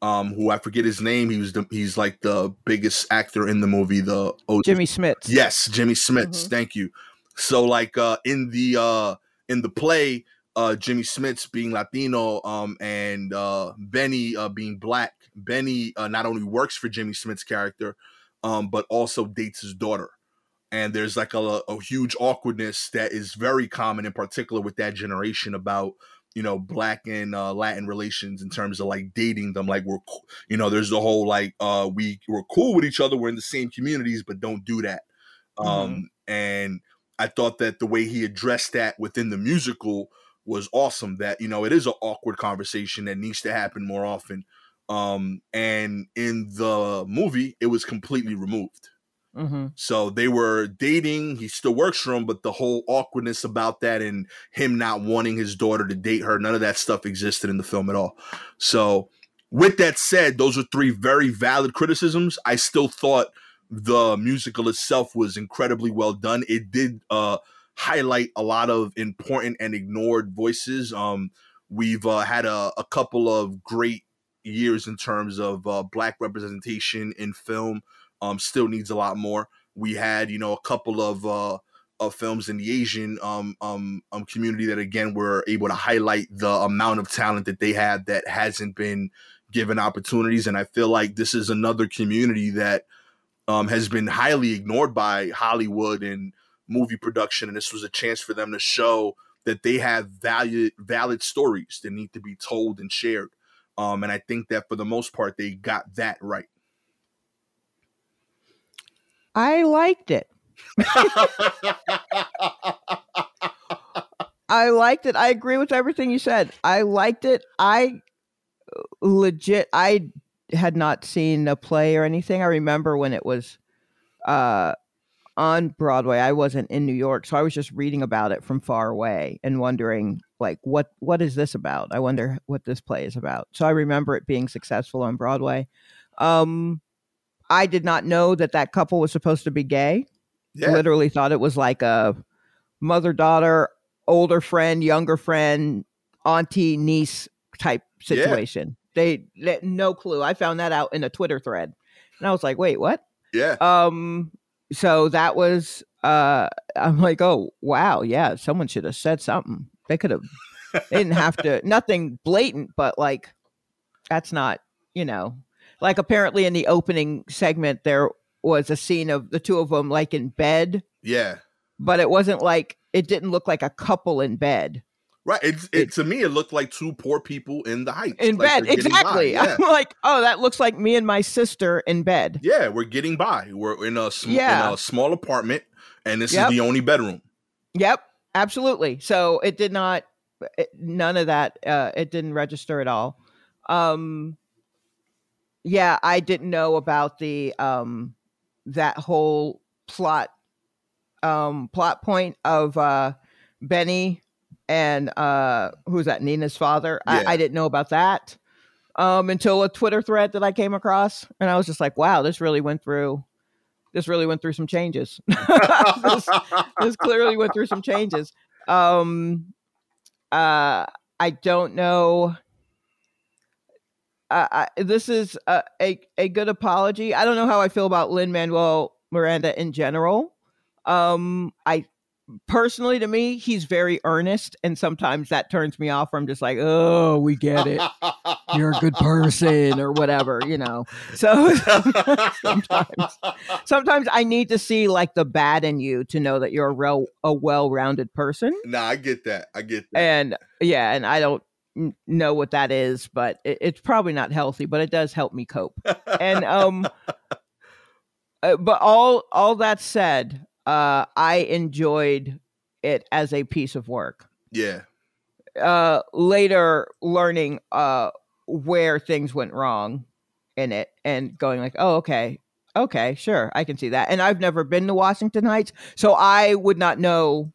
Speaker 1: um, who I forget his name. He was the, he's like the biggest actor in the movie. The
Speaker 2: oh, Jimmy Smits.
Speaker 1: Yes, Jimmy Smits. Mm-hmm. Thank you. So like uh, in the uh, in the play, uh, Jimmy Smits being Latino, um, and uh, Benny uh, being black. Benny uh, not only works for Jimmy Smits' character, um, but also dates his daughter. And there's like a, a huge awkwardness that is very common, in particular with that generation, about you know black and uh, latin relations in terms of like dating them like we're you know there's the whole like uh we we're cool with each other we're in the same communities but don't do that mm-hmm. um and i thought that the way he addressed that within the musical was awesome that you know it is an awkward conversation that needs to happen more often um and in the movie it was completely removed Mm-hmm. So they were dating. He still works for him, but the whole awkwardness about that and him not wanting his daughter to date her, none of that stuff existed in the film at all. So, with that said, those are three very valid criticisms. I still thought the musical itself was incredibly well done. It did uh, highlight a lot of important and ignored voices. Um, we've uh, had a, a, couple of great years in terms of uh, black representation in film um, still needs a lot more. We had, you know, a couple of uh, of films in the Asian um, um, um, community that again were able to highlight the amount of talent that they have that hasn't been given opportunities. And I feel like this is another community that um, has been highly ignored by Hollywood and movie production. And this was a chance for them to show that they have valid valid stories that need to be told and shared. Um, and I think that for the most part, they got that right.
Speaker 2: I liked it. I liked it. I agree with everything you said. I liked it. I legit I had not seen a play or anything. I remember when it was uh on Broadway. I wasn't in New York, so I was just reading about it from far away and wondering like what what is this about? I wonder what this play is about. So I remember it being successful on Broadway. Um I did not know that that couple was supposed to be gay. Yeah. Literally thought it was like a mother daughter, older friend, younger friend, auntie niece type situation. Yeah. They, they no clue. I found that out in a Twitter thread, and I was like, wait, what?
Speaker 1: Yeah.
Speaker 2: Um. So that was. Uh. I'm like, oh wow, yeah. Someone should have said something. They could have. they didn't have to. Nothing blatant, but like, that's not. You know, like apparently in the opening segment there was a scene of the two of them like in bed.
Speaker 1: Yeah.
Speaker 2: But it wasn't like it didn't look like a couple in bed.
Speaker 1: Right. It's it, to me it looked like two poor people in the heights.
Speaker 2: In
Speaker 1: like
Speaker 2: bed. Exactly. Yeah. I'm like, oh, that looks like me and my sister in bed.
Speaker 1: Yeah, we're getting by. We're in a sm- yeah. in a small apartment and this yep. is the only bedroom.
Speaker 2: Yep. Absolutely. So it did not it, none of that uh it didn't register at all. Um yeah, I didn't know about the um that whole plot um plot point of uh Benny and uh who's that Nina's father. Yeah. I, I didn't know about that um until a Twitter thread that I came across and I was just like, wow, this really went through this really went through some changes. this, this clearly went through some changes. Um uh I don't know uh, I, this is a, a, a good apology. I don't know how I feel about Lin Manuel Miranda in general. Um, I personally, to me, he's very earnest, and sometimes that turns me off. I'm just like, oh, we get it. You're a good person, or whatever, you know. So sometimes, sometimes I need to see like the bad in you to know that you're a real, a well-rounded person.
Speaker 1: No, nah, I get that. I get that.
Speaker 2: And yeah, and I don't know what that is, but it, it's probably not healthy, but it does help me cope. And um, uh, but all all that said, uh, I enjoyed it as a piece of work.
Speaker 1: yeah,
Speaker 2: Uh, later learning uh where things went wrong in it and going like, oh, okay, okay, sure, I can see that. And I've never been to Washington Heights, so I would not know.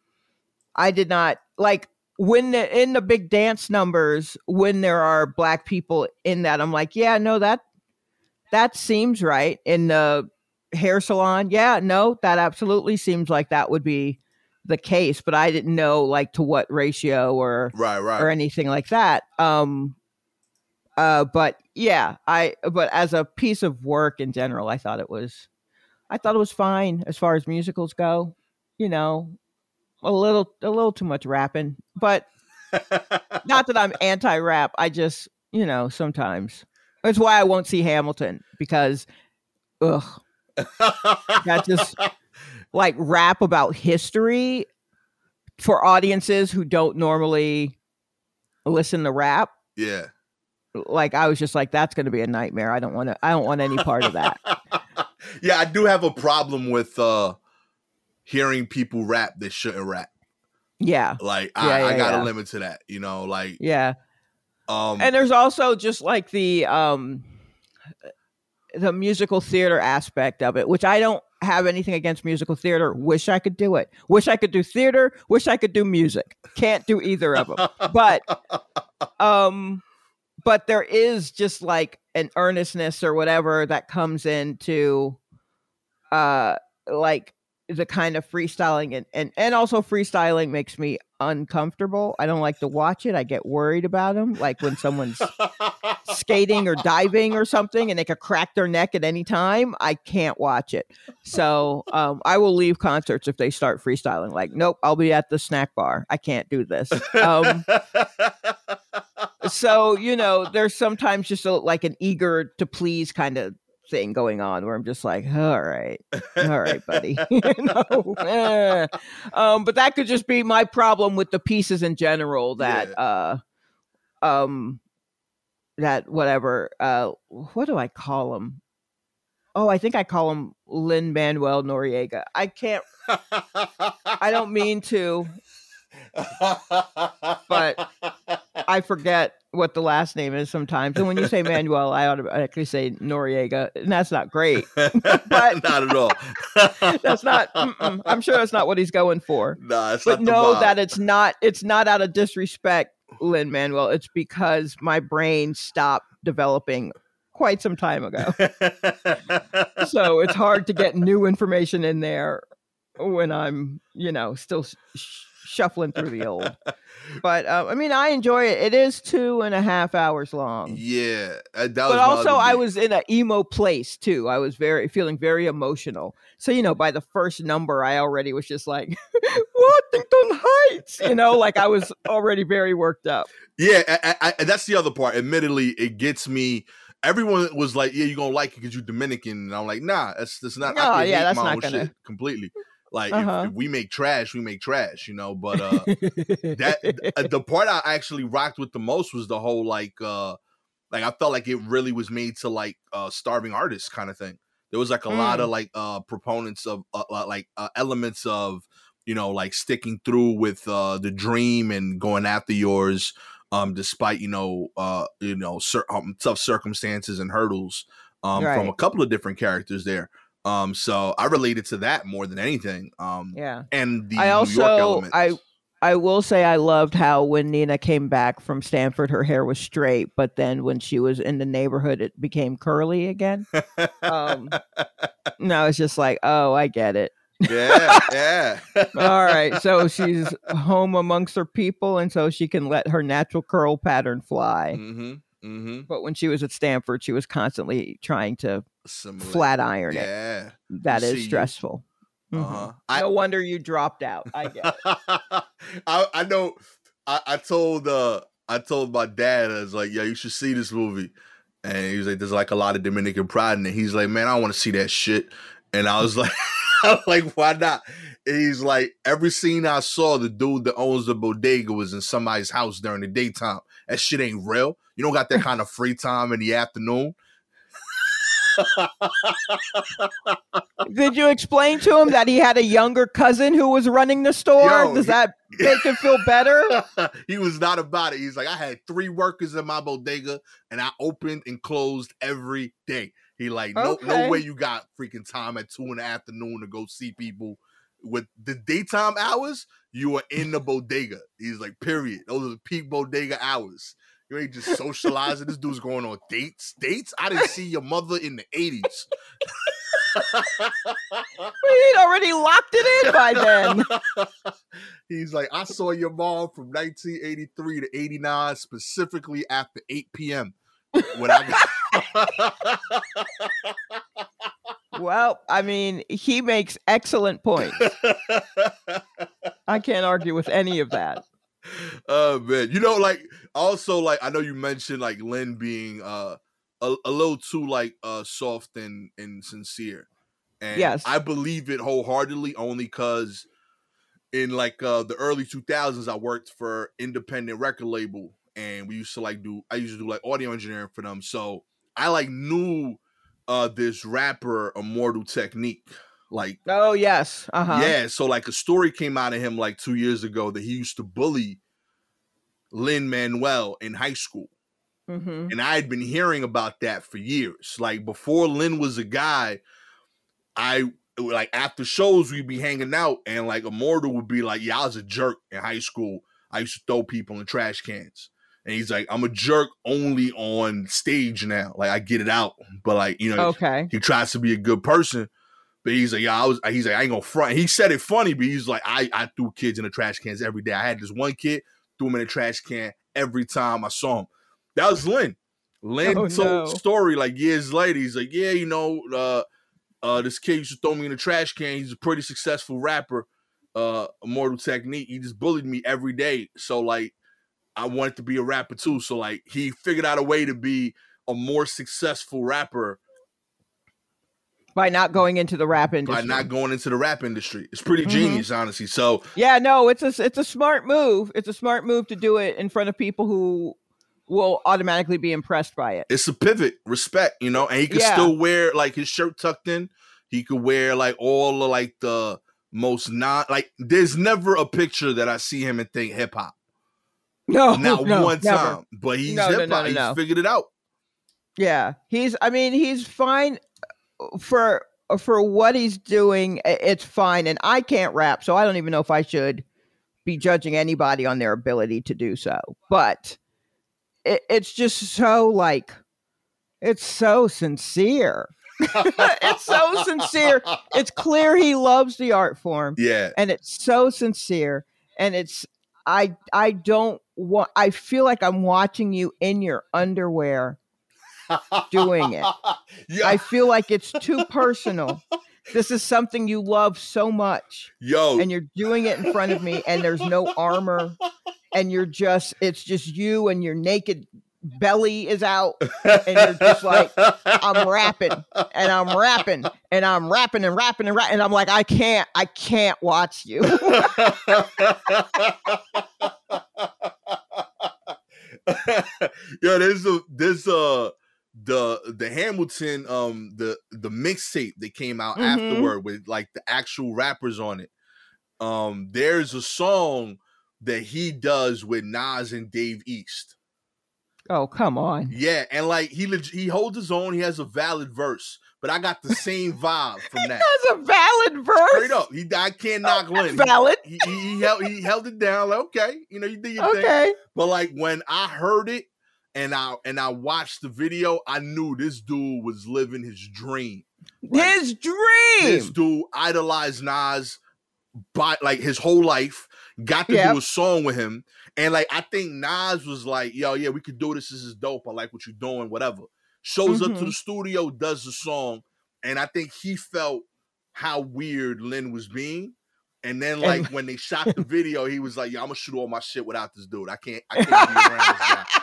Speaker 2: I did not like when the, in the big dance numbers when there are black people in that. I'm like, yeah, no, that that seems right. In the hair salon, yeah, no, that absolutely seems like that would be the case. But I didn't know like to what ratio or
Speaker 1: right, right.
Speaker 2: or anything like that. Um, uh, but yeah, I but as a piece of work in general, I thought it was, I thought it was fine as far as musicals go. You know, a little a little too much rapping, but not that I'm anti-rap. I just you know sometimes that's why I won't see Hamilton because, ugh, that just like rap about history for audiences who don't normally listen to rap
Speaker 1: yeah.
Speaker 2: like I was just like, that's going to be a nightmare. I don't want to. I don't want any part of that.
Speaker 1: yeah, I do have a problem with uh hearing people rap that shouldn't rap.
Speaker 2: Yeah,
Speaker 1: Like
Speaker 2: Yeah,
Speaker 1: I, I
Speaker 2: yeah,
Speaker 1: got a limit to that, you know, like
Speaker 2: yeah.
Speaker 1: um
Speaker 2: And there's also just like the um the musical theater aspect of it, which I don't have anything against musical theater. Wish I could do it. Wish I could do theater. Wish I could do music. Can't do either of them. But um but there is just like an earnestness or whatever that comes into uh like the kind of freestyling and, and and also freestyling makes me uncomfortable. I don't like to watch it. I get worried about them like when someone's skating or diving or something and they could crack their neck at any time i can't watch it. So um, i will leave concerts if they start freestyling like nope i'll be at the snack bar. I can't do this. Um, so you know there's sometimes just a, like an eager to please kind of thing going on where i'm just like all right all right buddy. You know? Eh. um but that could just be my problem with the pieces in general that uh um that whatever uh what do i call them oh i think i call him Lin manuel noriega. I can't i don't mean to. But I forget what the last name is sometimes. And when you say Manuel, I automatically say Noriega, and that's not great.
Speaker 1: but not at all.
Speaker 2: That's not. mm-mm. I'm sure that's not what he's going for.
Speaker 1: It's
Speaker 2: But know that it's not. It's not out of disrespect, Lin Manuel. It's because my brain stopped developing quite some time ago. so it's hard to get new information in there when I'm, you know, still sh- shuffling through the old. But uh, I mean, I enjoy it. It is two and a half hours long.
Speaker 1: yeah, uh, that
Speaker 2: But also, I was in an emo place too. I was very feeling very emotional. So you know, by the first number, I already was just like, Washington Heights. You know, like I was already very worked up.
Speaker 1: Yeah, I, I, I, that's the other part. Admittedly, it gets me. Everyone was like, "Yeah, you're gonna like it because you're Dominican," and I'm like, "Nah, that's that's not.
Speaker 2: No,
Speaker 1: I
Speaker 2: yeah, that's
Speaker 1: my
Speaker 2: not gonna-
Speaker 1: completely. Like,
Speaker 2: Uh-huh.
Speaker 1: if, if we make trash, we make trash, you know. But uh, that uh, the part I actually rocked with the most was the whole like, uh like I felt like it really was made to like uh starving artists kind of thing. There was like a lot
Speaker 2: Mm.
Speaker 1: of like uh proponents of uh, uh, like uh, elements of you know like sticking through with uh the dream and going after yours um despite you know uh you know cer- um, tough circumstances and hurdles um from a couple of different characters there um so i related to that more than anything um
Speaker 2: yeah.
Speaker 1: and the
Speaker 2: I
Speaker 1: New York
Speaker 2: also. I I will say I loved how when Nina came back from Stanford, her hair was straight, but then when she was in the neighborhood, it became curly again. Um, no, it's just like, oh, I get it.
Speaker 1: yeah yeah
Speaker 2: All right, so she's home amongst her people, and so she can let her natural curl pattern fly.
Speaker 1: mm-hmm mm-hmm
Speaker 2: But when she was at Stanford, she was constantly trying to
Speaker 1: Similar.
Speaker 2: flat iron it.
Speaker 1: yeah
Speaker 2: That is stressful. Mhm.
Speaker 1: uh-huh I,
Speaker 2: No wonder you dropped out. I get.
Speaker 1: I I know. I, I told uh I told my dad I was like, "Yeah, you should see this movie," and he was like, "There's like a lot of Dominican pride in it." He's like, "Man, I want to see that shit," and I was like, "I'm like, why not?" And he's like, "Every scene I saw, the dude that owns the bodega was in somebody's house during the daytime." That shit ain't real. You don't got that kind of free time in the afternoon.
Speaker 2: Did you explain to him that he had a younger cousin who was running the store?
Speaker 1: Yo,
Speaker 2: Does
Speaker 1: he-
Speaker 2: that make him feel better?
Speaker 1: he was not about it. He's like, I had three workers in my bodega and I opened and closed every day. He like, no, no way you got freaking time at two in the afternoon to go see people. With the daytime hours, you are in the bodega. He's like, period. Those are the peak bodega hours. You ain't just socializing. this dude's going on dates. Dates? I didn't see your mother in the 80s.
Speaker 2: He'd already locked it in by then.
Speaker 1: He's like, I saw your mom from 1983 to 89, specifically after 8 p.m. When I got
Speaker 2: Well, I mean, he makes excellent points. I can't argue with any of that.
Speaker 1: Oh man, you know, like also like I know you mentioned like Lin being uh a, a little too like uh soft and and sincere, and
Speaker 2: Yes.
Speaker 1: I believe it wholeheartedly only because in like uh the early 2000s I worked for independent record label and we used to like do I used to do like audio engineering for them, so I like knew uh this rapper Immortal Technique like
Speaker 2: Oh yes, uh huh.
Speaker 1: yeah, so like a story came out of him like two years ago that he used to bully Lin Manuel in high school.
Speaker 2: hmm
Speaker 1: And I had been hearing about that for years. Like before Lin was a guy, I like after shows we'd be hanging out and like Immortal would be like, Yeah, I was a jerk in high school. I used to throw people in trash cans. And he's like, I'm a jerk only on stage now. Like I get it out. But like, you know,
Speaker 2: Okay.
Speaker 1: he tries to be a good person, but he's like, yeah, I was. He's like, I ain't gonna front. He said it funny, but he's like, I I threw kids in the trash cans every day. I had this one kid threw him in the trash can every time I saw him. That was Lin. Lin
Speaker 2: Oh,
Speaker 1: told
Speaker 2: no.
Speaker 1: story like years later. He's like, yeah, you know, uh, uh, this kid used to throw me in the trash can. He's a pretty successful rapper. Uh, Immortal Technique. He just bullied me every day. So like, I wanted to be a rapper too. So like, he figured out a way to be a more successful rapper
Speaker 2: By not going into the rap industry.
Speaker 1: by not going into the rap industry. It's pretty
Speaker 2: Mhm.
Speaker 1: genius, honestly. So
Speaker 2: yeah, no, it's a it's a smart move. It's a smart move to do it in front of people who will automatically be impressed by it.
Speaker 1: it's a pivot, respect, you know, and he can
Speaker 2: Yeah.
Speaker 1: still wear like his shirt tucked in. He could wear like all the like the most not like there's never a picture that I see him and think hip hop.
Speaker 2: No,
Speaker 1: Not
Speaker 2: no,
Speaker 1: one
Speaker 2: never.
Speaker 1: time. But he's
Speaker 2: No,
Speaker 1: hip hop.
Speaker 2: no,
Speaker 1: He's
Speaker 2: no.
Speaker 1: figured it out.
Speaker 2: Yeah, he's. I mean, he's fine for for what he's doing. It's fine, and I can't rap, so I don't even know if I should be judging anybody on their ability to do so. But it, it's just so like, it's so sincere. it's so sincere. It's clear he loves the art form,
Speaker 1: Yeah.
Speaker 2: and it's so sincere. And it's I I don't want. I feel like I'm watching you in your underwear doing it.
Speaker 1: yeah.
Speaker 2: I feel like it's too personal. This is something you love so much,
Speaker 1: Yo,
Speaker 2: and you're doing it in front of me, and there's no armor, and you're just, it's just you, and your naked belly is out, and you're just like, I'm rapping, and I'm rapping, and I'm rapping and rapping and rapping, and I'm like, I can't, I can't watch you.
Speaker 1: yeah there's a there's a uh, the the Hamilton um the the mixtape that came out
Speaker 2: Mhm.
Speaker 1: afterward with like the actual rappers on it. Um, there's a song that he does with Nas and Dave East.
Speaker 2: oh, come on.
Speaker 1: Yeah, and like he leg- he holds his own. He has a valid verse, but I got the same vibe from that.
Speaker 2: That's a valid verse.
Speaker 1: Straight up, he I can't knock
Speaker 2: That's
Speaker 1: Lin.
Speaker 2: valid.
Speaker 1: He, he, he held he held it down. Like okay, you know you do your thing.
Speaker 2: Okay.
Speaker 1: But like when I heard it and I and I watched the video, I knew this dude was living his dream. Like,
Speaker 2: His dream.
Speaker 1: This dude idolized Nas by like his whole life, got to
Speaker 2: Yep.
Speaker 1: do a song with him. And like I think Nas was like, yo, yeah, we could do this. This is dope. I like what you're doing, whatever. Shows up to
Speaker 2: Mhm.
Speaker 1: the studio, does the song, and I think he felt how weird Lin was being. And then, like when they shot the video, he was like, "Yeah, I'm gonna shoot all my shit without this dude. I can't, I can't be around this guy."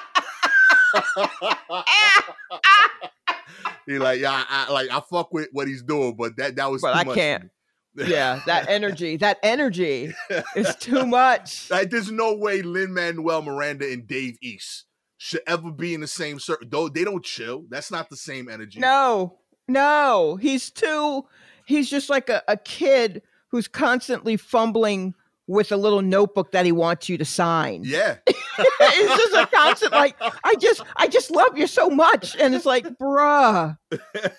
Speaker 1: he like, yeah, I, I- like I fuck with what he's doing, but that that was
Speaker 2: But
Speaker 1: too
Speaker 2: I
Speaker 1: much
Speaker 2: can't. yeah, that energy, that energy is too much.
Speaker 1: Like, there's no way Lin Manuel Miranda and Dave East should ever be in the same circle. Though they don't chill. That's not the same energy.
Speaker 2: No, no. He's too he's just like a, a kid who's constantly fumbling with a little notebook that he wants you to sign.
Speaker 1: Yeah.
Speaker 2: it's just a constant like I just I just love you so much. And it's like, bruh,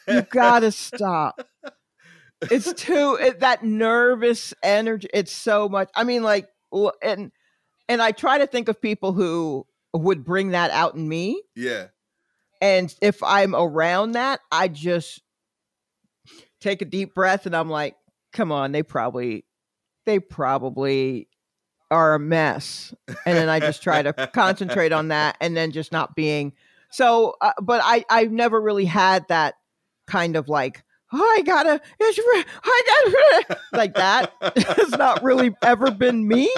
Speaker 2: you gotta stop. It's too it, that nervous energy. It's so much. I mean, like and and I try to think of people who would bring that out in me.
Speaker 1: Yeah.
Speaker 2: And if I'm around that, I just take a deep breath and I'm like, come on, they probably they probably are a mess. And then I just try to concentrate on that and then just not being so uh, but I I've never really had that kind of like oh, I gotta, I gotta, like that has not really ever been me.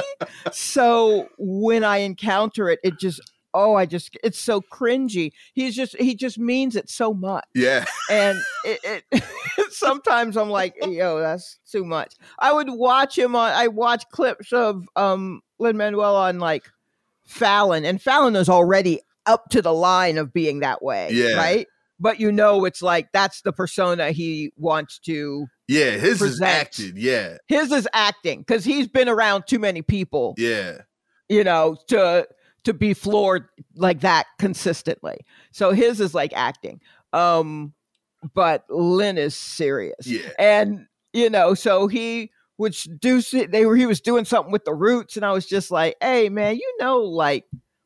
Speaker 2: So when I encounter it, it just oh, I just it's so cringy. He's just he just means it so much.
Speaker 1: Yeah.
Speaker 2: And it, it sometimes I'm like, yo, that's too much. I would watch him on I watch clips of um Lin Manuel on like Fallon, and Fallon is already up to the line of being that way.
Speaker 1: Yeah.
Speaker 2: Right. But you know, it's like that's the persona he wants to.
Speaker 1: Yeah, his
Speaker 2: present.
Speaker 1: is acted. Yeah.
Speaker 2: His is acting because he's been around too many people.
Speaker 1: Yeah.
Speaker 2: You know, to to be floored like that consistently. So his is like acting. Um, but Lin is serious.
Speaker 1: Yeah.
Speaker 2: And you know, so he would do they were he was doing something with the roots, and I was just like, hey man, you know, like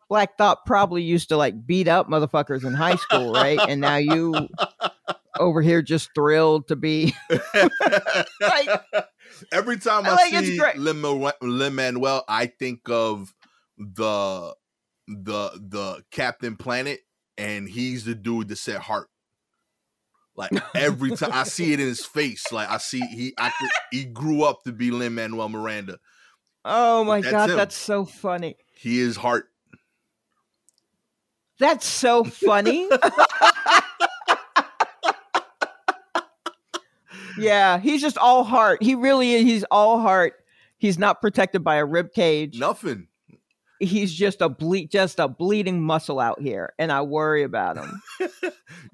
Speaker 2: Black Thought probably used to like beat up motherfuckers in high school, right? and now you over here just thrilled to be
Speaker 1: like every time I, I like, see Lin Manuel, I think of the the the Captain Planet, and he's the dude that said heart. Like every time I see it in his face, like I see he I could, he grew up to be Lin Manuel Miranda.
Speaker 2: Oh my that's god, him. that's so funny.
Speaker 1: He is heart.
Speaker 2: That's so funny. yeah, he's just all heart. He really is. He's all heart. He's not protected by a rib cage.
Speaker 1: Nothing
Speaker 2: he's just a bleed just a bleeding muscle out here and i worry about him.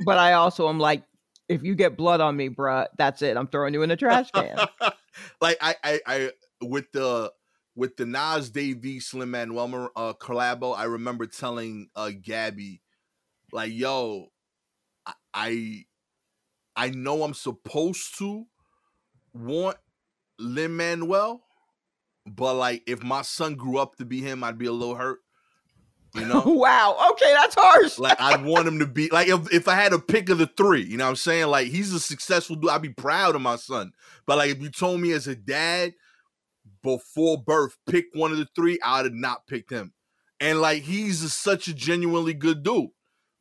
Speaker 2: But i also am like if you get blood on me bruh that's it. I'm throwing you in a trash can.
Speaker 1: Like I, I i with the with the nas Dave East Lin Manuel uh collabo i remember telling uh gabby like yo i i know i'm supposed to want lin manuel but like if my son grew up to be him, I'd be a little hurt. You know?
Speaker 2: wow. Okay, that's harsh.
Speaker 1: like I'd want him to be like if, if I had a pick of the three, you know what I'm saying? Like he's a successful dude. I'd be proud of my son. But like if you told me as a dad before birth, pick one of the three, I'd have not picked him. And like he's a, such a genuinely good dude.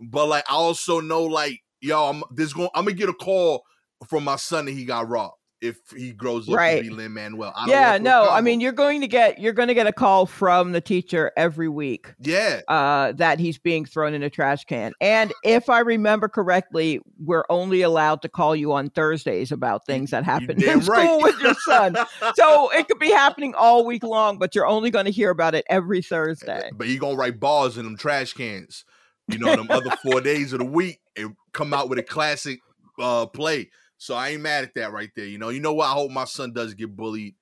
Speaker 1: But like I also know like yo, I'm this going I'm gonna get a call from my son that he got robbed if he grows up right. to be Lin Manuel.
Speaker 2: Yeah, no, I mean you're going to get you're going to get a call from the teacher every week.
Speaker 1: Yeah,
Speaker 2: uh, that he's being thrown in a trash can. And if I remember correctly, we're only allowed to call you on Thursdays about things that happen in school right. with your son. so it could be happening all week long, but you're only going to hear about it every Thursday.
Speaker 1: But you're gonna write bars in them trash cans. You know, them other four days of the week and come out with a classic uh, play. So I ain't mad at that right there. You know, you know what? I hope my son does get bullied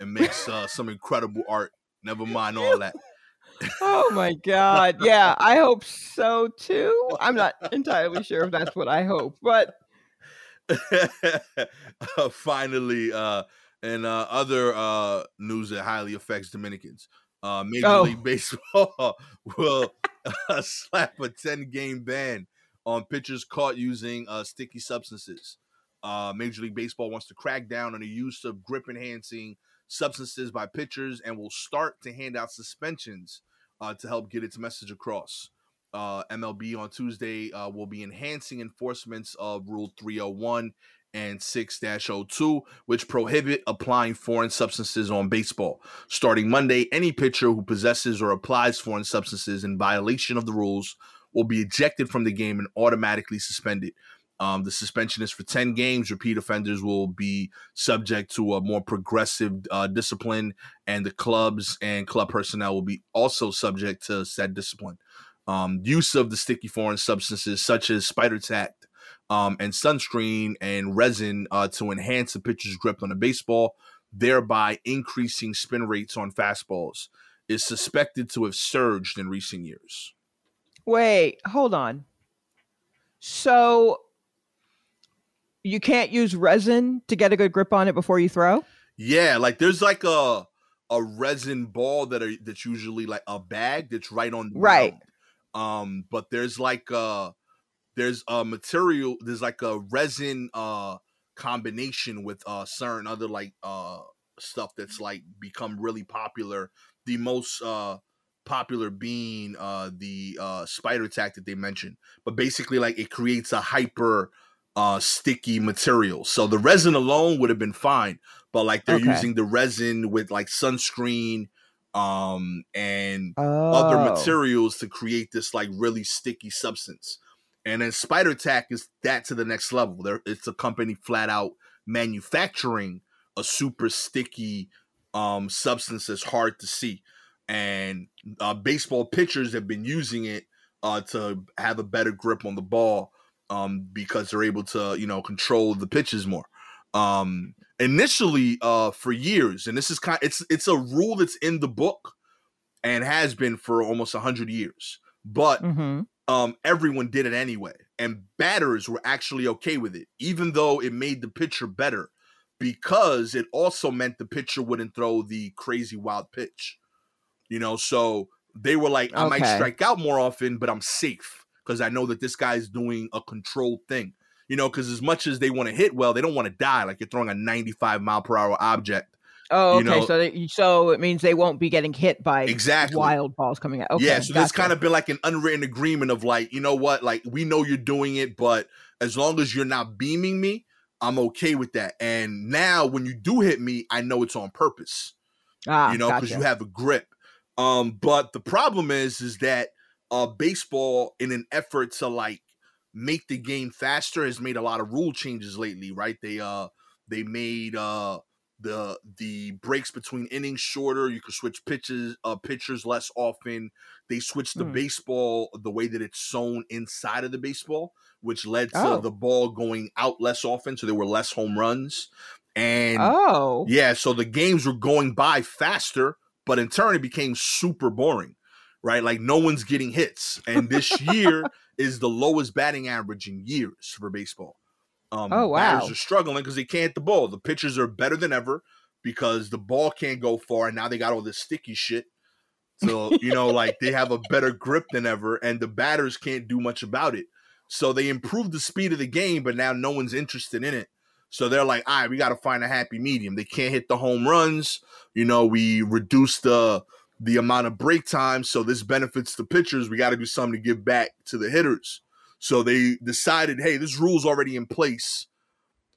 Speaker 1: and makes uh, some incredible art. Never mind all that.
Speaker 2: oh my god. Yeah, I hope so too. I'm not entirely sure if that's what I hope, but
Speaker 1: uh, finally, uh, and uh, other uh, news that highly affects Dominicans. Uh, Major oh. League Baseball will uh, slap a 10 game ban on pitchers caught using uh, sticky substances. Uh, Major League Baseball wants to crack down on the use of grip enhancing substances by pitchers and will start to hand out suspensions uh, to help get its message across. Uh, MLB on Tuesday uh, will be enhancing enforcements of Rule 301 and 6 02, which prohibit applying foreign substances on baseball. Starting Monday, any pitcher who possesses or applies foreign substances in violation of the rules will be ejected from the game and automatically suspended. Um, the suspension is for 10 games. Repeat offenders will be subject to a more progressive uh, discipline, and the clubs and club personnel will be also subject to said discipline. Um, use of the sticky foreign substances such as spider tack um, and sunscreen and resin uh, to enhance the pitcher's grip on a baseball, thereby increasing spin rates on fastballs, is suspected to have surged in recent years.
Speaker 2: Wait, hold on. So you can't use resin to get a good grip on it before you throw?
Speaker 1: Yeah, like there's like a a resin ball that are that's usually like a bag that's right on the
Speaker 2: right.
Speaker 1: Ground. Um, but there's like a there's a material there's like a resin uh combination with uh certain other like uh stuff that's like become really popular. The most uh popular being uh the uh Spider Tack that they mentioned. But basically like it creates a hyper uh sticky material. So the resin alone would have been fine, but like they're
Speaker 2: Okay.
Speaker 1: using the resin with like sunscreen um and
Speaker 2: Oh.
Speaker 1: other materials to create this like really sticky substance. And then Spider Tack is that to the next level. There it's a company flat out manufacturing a super sticky um substance that's hard to see. And uh, baseball pitchers have been using it uh, to have a better grip on the ball um, because they're able to, you know, control the pitches more. Um, initially, uh, for years, and this is kind, it's it's a rule that's in the book and has been for almost hundred years. But
Speaker 2: Mhm.
Speaker 1: um, everyone did it anyway, and batters were actually okay with it, even though it made the pitcher better, because it also meant the pitcher wouldn't throw the crazy wild pitch. You know, so they were like, I might strike out more often, but I'm safe because I know that this guy's doing a controlled thing. You know, because as much as they want to hit well, they don't want to die. Like you're throwing a 95 mile per hour object.
Speaker 2: Oh,
Speaker 1: you
Speaker 2: okay.
Speaker 1: know-
Speaker 2: so they, so it means they won't be getting hit by
Speaker 1: Exactly.
Speaker 2: wild balls coming out. Okay,
Speaker 1: yeah, so there's kind of been like an unwritten agreement of like, you know what, like we know you're doing it, but as long as you're not beaming me, I'm okay with that. And now when you do hit me, I know it's on purpose.
Speaker 2: ah,
Speaker 1: you know, because
Speaker 2: gotcha.
Speaker 1: you have a grip. Um, but the problem is, is that uh baseball, in an effort to like make the game faster, has made a lot of rule changes lately, right? They uh they made uh the the breaks between innings shorter. You could switch pitches, uh pitchers less often. They switched the
Speaker 2: Hmm.
Speaker 1: baseball the way that it's sewn inside of the baseball, which led to
Speaker 2: Oh.
Speaker 1: the ball going out less often, so there were less home runs. And
Speaker 2: oh,
Speaker 1: yeah, so the games were going by faster, but in turn it became super boring, right? Like no one's getting hits. And this year is the lowest batting average in years for baseball. Um,
Speaker 2: Oh,
Speaker 1: batters
Speaker 2: wow.
Speaker 1: are struggling because they can't hit the ball. The pitchers are better than ever because the ball can't go far, and now they got all this sticky shit. So you know, like they have a better grip than ever, and the batters can't do much about it. So they improved the speed of the game, but now no one's interested in it. So they're like, all right, we got to find a happy medium. They can't hit the home runs. You know, we reduce the the amount of break time, so this benefits the pitchers. We got to do something to give back to the hitters. So they decided, hey, this rule's already in place.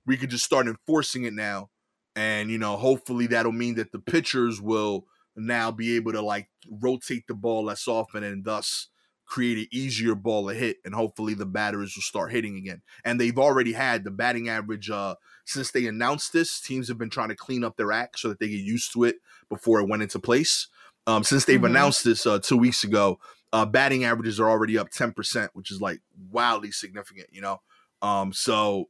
Speaker 1: We could just start enforcing it now, and you know, hopefully that'll mean that the pitchers will now be able to like rotate the ball less often and thus create an easier ball to hit and hopefully the batters will start hitting again and they've already had the batting average uh since they announced this teams have been trying to clean up their act so that they get used to it before it went into place um since they've
Speaker 2: Mhm.
Speaker 1: announced this uh two weeks ago uh batting averages are already up 10% which is like wildly significant you know um so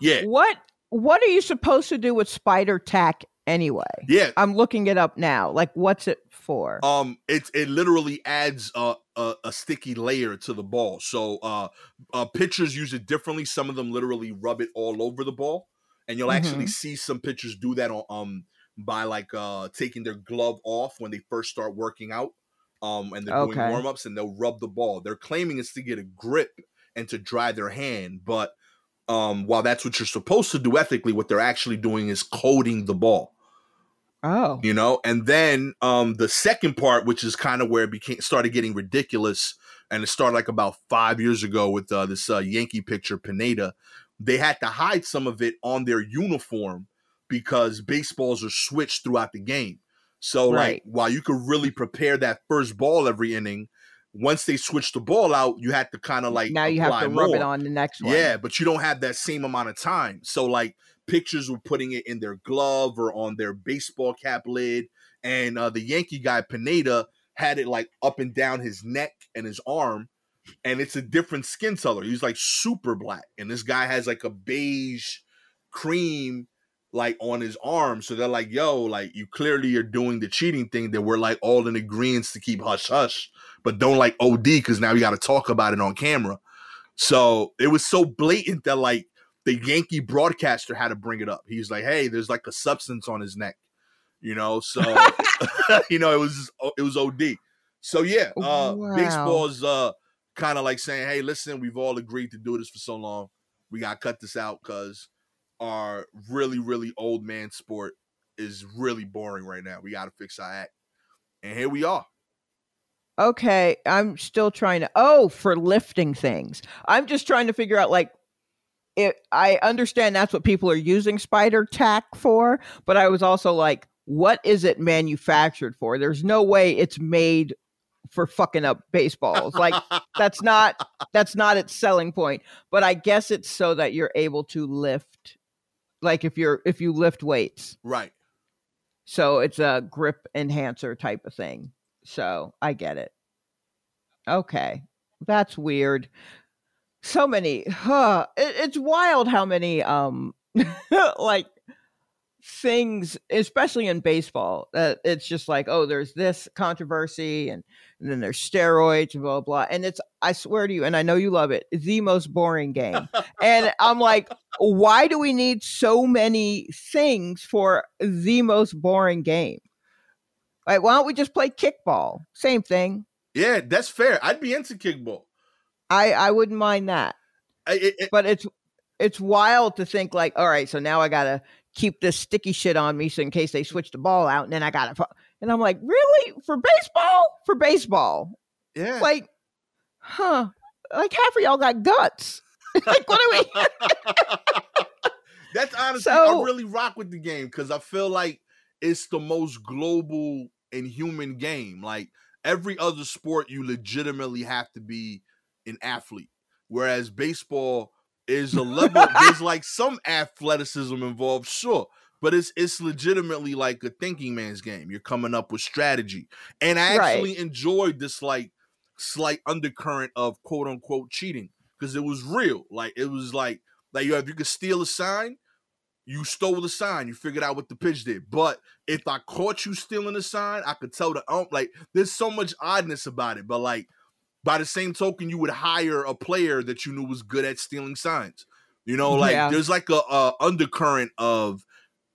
Speaker 1: yeah
Speaker 2: what what are you supposed to do with spider tack anyway?
Speaker 1: yeah
Speaker 2: I'm looking it up now. Like, what's it for?
Speaker 1: um it it literally adds a, a a sticky layer to the ball so uh uh pitchers use it differently some of them literally rub it all over the ball and you'll actually
Speaker 2: Mhm.
Speaker 1: see some pitchers do that on um by like uh taking their glove off when they first start working out um and they're doing
Speaker 2: Okay.
Speaker 1: warm-ups and they'll rub the ball. They're claiming it's to get a grip and to dry their hand but um while that's what you're supposed to do ethically what they're actually doing is coating the ball.
Speaker 2: Oh,
Speaker 1: you know? And then um the second part which is kind of where it became started getting ridiculous and it started like about five years ago with uh, this uh, yankee pitcher pineda they had to hide some of it on their uniform because baseballs are switched throughout the game so like
Speaker 2: Right.
Speaker 1: while you could really prepare that first ball every inning once they switch the ball out you had to kind of like
Speaker 2: now you have to rub it on the next one.
Speaker 1: Yeah, but you don't have that same amount of time. So like pictures were putting it in their glove or on their baseball cap lid, and uh, the Yankee guy Pineda had it like up and down his neck and his arm, and it's a different skin color. He's like super black, and this guy has like a beige cream like on his arm. So they're like, yo, like you clearly are doing the cheating thing that we're like all in agreement to keep hush hush, but don't like OD because now you got to talk about it on camera. So it was so blatant that like the Yankee broadcaster had to bring it up. He's like, hey, there's like a substance on his neck you know. So you know, it was it was OD. So yeah, uh, wow. baseball's uh, kind of like saying, hey, listen, we've all agreed to do this for so long, we got to cut this out because our really really old man sport is really boring right now. We got to fix our act, and here we are.
Speaker 2: Okay, I'm still trying to. Oh, for lifting things, I'm just trying to figure out like it, I understand that's what people are using spider tack for, but I was also like, what is it manufactured for? There's no way it's made for fucking up baseballs. Like that's not that's not its selling point. But I guess it's so that you're able to lift like if you're if you lift weights.
Speaker 1: Right.
Speaker 2: So it's a grip enhancer type of thing. So I get it. Okay. That's weird. So many huh, it, it's wild how many um like things, especially in baseball, that it's just like, oh, there's this controversy and, and, then there's steroids and blah, blah. And it's, I swear to you, and I know you love it, the most boring game. and I'm like, why do we need so many things for the most boring game? Like, why don't we just play kickball? Same thing.
Speaker 1: Yeah, that's fair. I'd be into kickball.
Speaker 2: I I wouldn't mind that. I, it, it, but it's it's wild to think like, all right, so now I gotta keep this sticky shit on me so in case they switch the ball out and then I got to and I'm like, "Really? For baseball? For baseball?"
Speaker 1: Yeah.
Speaker 2: Like, huh. Like half of y'all got guts. like what are
Speaker 1: we That's honestly so, I really rock with the game cuz I feel like it's the most global and human game. Like every other sport you legitimately have to be an athlete. Whereas baseball is a level there's like some athleticism involved, sure. But it's it's legitimately like a thinking man's game. You're coming up with strategy. And I actually right. enjoyed this like slight undercurrent of quote unquote cheating because it was real. Like it was like like you if you could steal a sign, you stole the sign. You figured out what the pitch did. But if I caught you stealing the sign, I could tell the ump. Like there's so much oddness about it. But like by the same token, you would hire a player that you knew was good at stealing signs. You know, like yeah. there's like a, a undercurrent of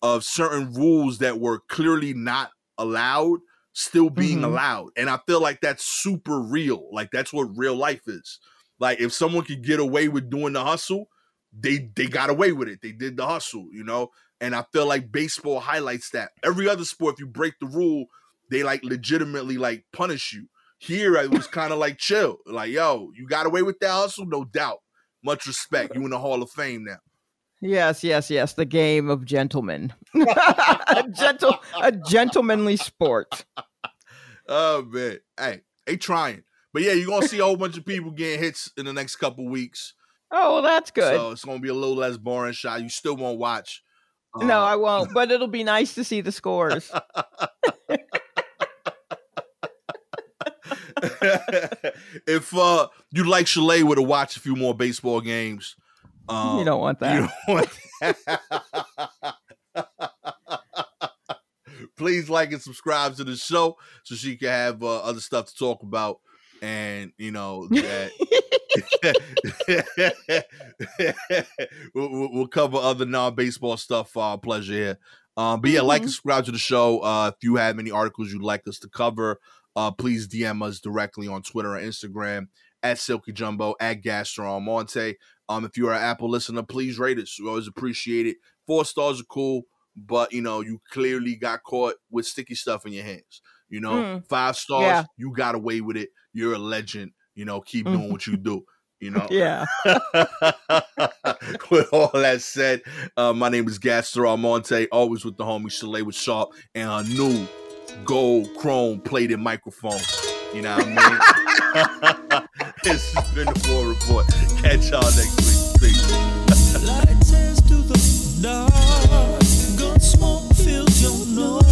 Speaker 1: of certain rules that were clearly not allowed still being mm-hmm. allowed. And I feel like that's super real. Like that's what real life is. Like if someone could get away with doing the hustle, they they got away with it. They did the hustle, you know? And I feel like baseball highlights that. Every other sport, if you break the rule, they like legitimately like punish you. Here it was kind of like chill. Like, yo, you got away with that hustle, no doubt. Much respect. You in the Hall of Fame now.
Speaker 2: Yes, yes, yes. The game of gentlemen. a gentle a gentlemanly sport.
Speaker 1: Oh man. Hey, they trying. But yeah, you're gonna see a whole bunch of people getting hits in the next couple weeks.
Speaker 2: Oh, well, that's good.
Speaker 1: So it's gonna be a little less boring shot. You still won't watch.
Speaker 2: No, uh, I won't, but it'll be nice to see the scores.
Speaker 1: if uh you'd like Shalewa would have watched a few more baseball games,
Speaker 2: um, you don't want that. You don't want
Speaker 1: that. Please like and subscribe to the show so she can have uh, other stuff to talk about, and you know that. we'll, we'll, cover other non-baseball stuff for our pleasure here. Um, but yeah, mm-hmm. like and subscribe to the show. Uh, if you have any articles you'd like us to cover, uh, please DM us directly on Twitter or Instagram at Silky Jumbo at Gastor Almonte. Um, if you're an Apple listener, please rate us. We always appreciate it. Four stars are cool, but you know you clearly got caught with sticky stuff in your hands. You know, mm. five stars, yeah. you got away with it. You're a legend. You know, keep doing what you do. You know,
Speaker 2: yeah.
Speaker 1: with all that said, uh, my name is Gastor Almonte, always with the homie Shalewa Sharpe and a new gold chrome plated microphone. You know what I mean? this has been the War Report. Catch y'all next week. Peace. to the dark, gun smoke fills your nose,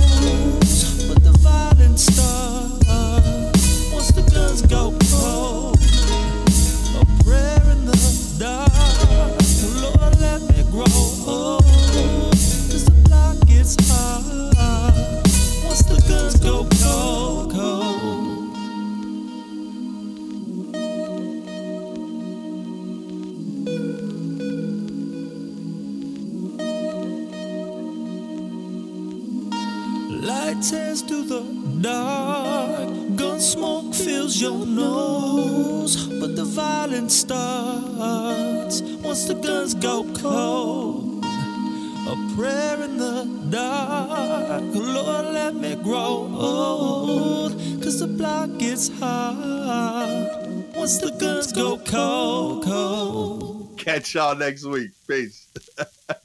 Speaker 3: the dark. Gun smoke fills your nose, but the violence starts once the guns go cold. A prayer in the dark, Lord, let me grow old, cause the block gets hard once the guns go cold, cold.
Speaker 1: Catch y'all next week. Peace.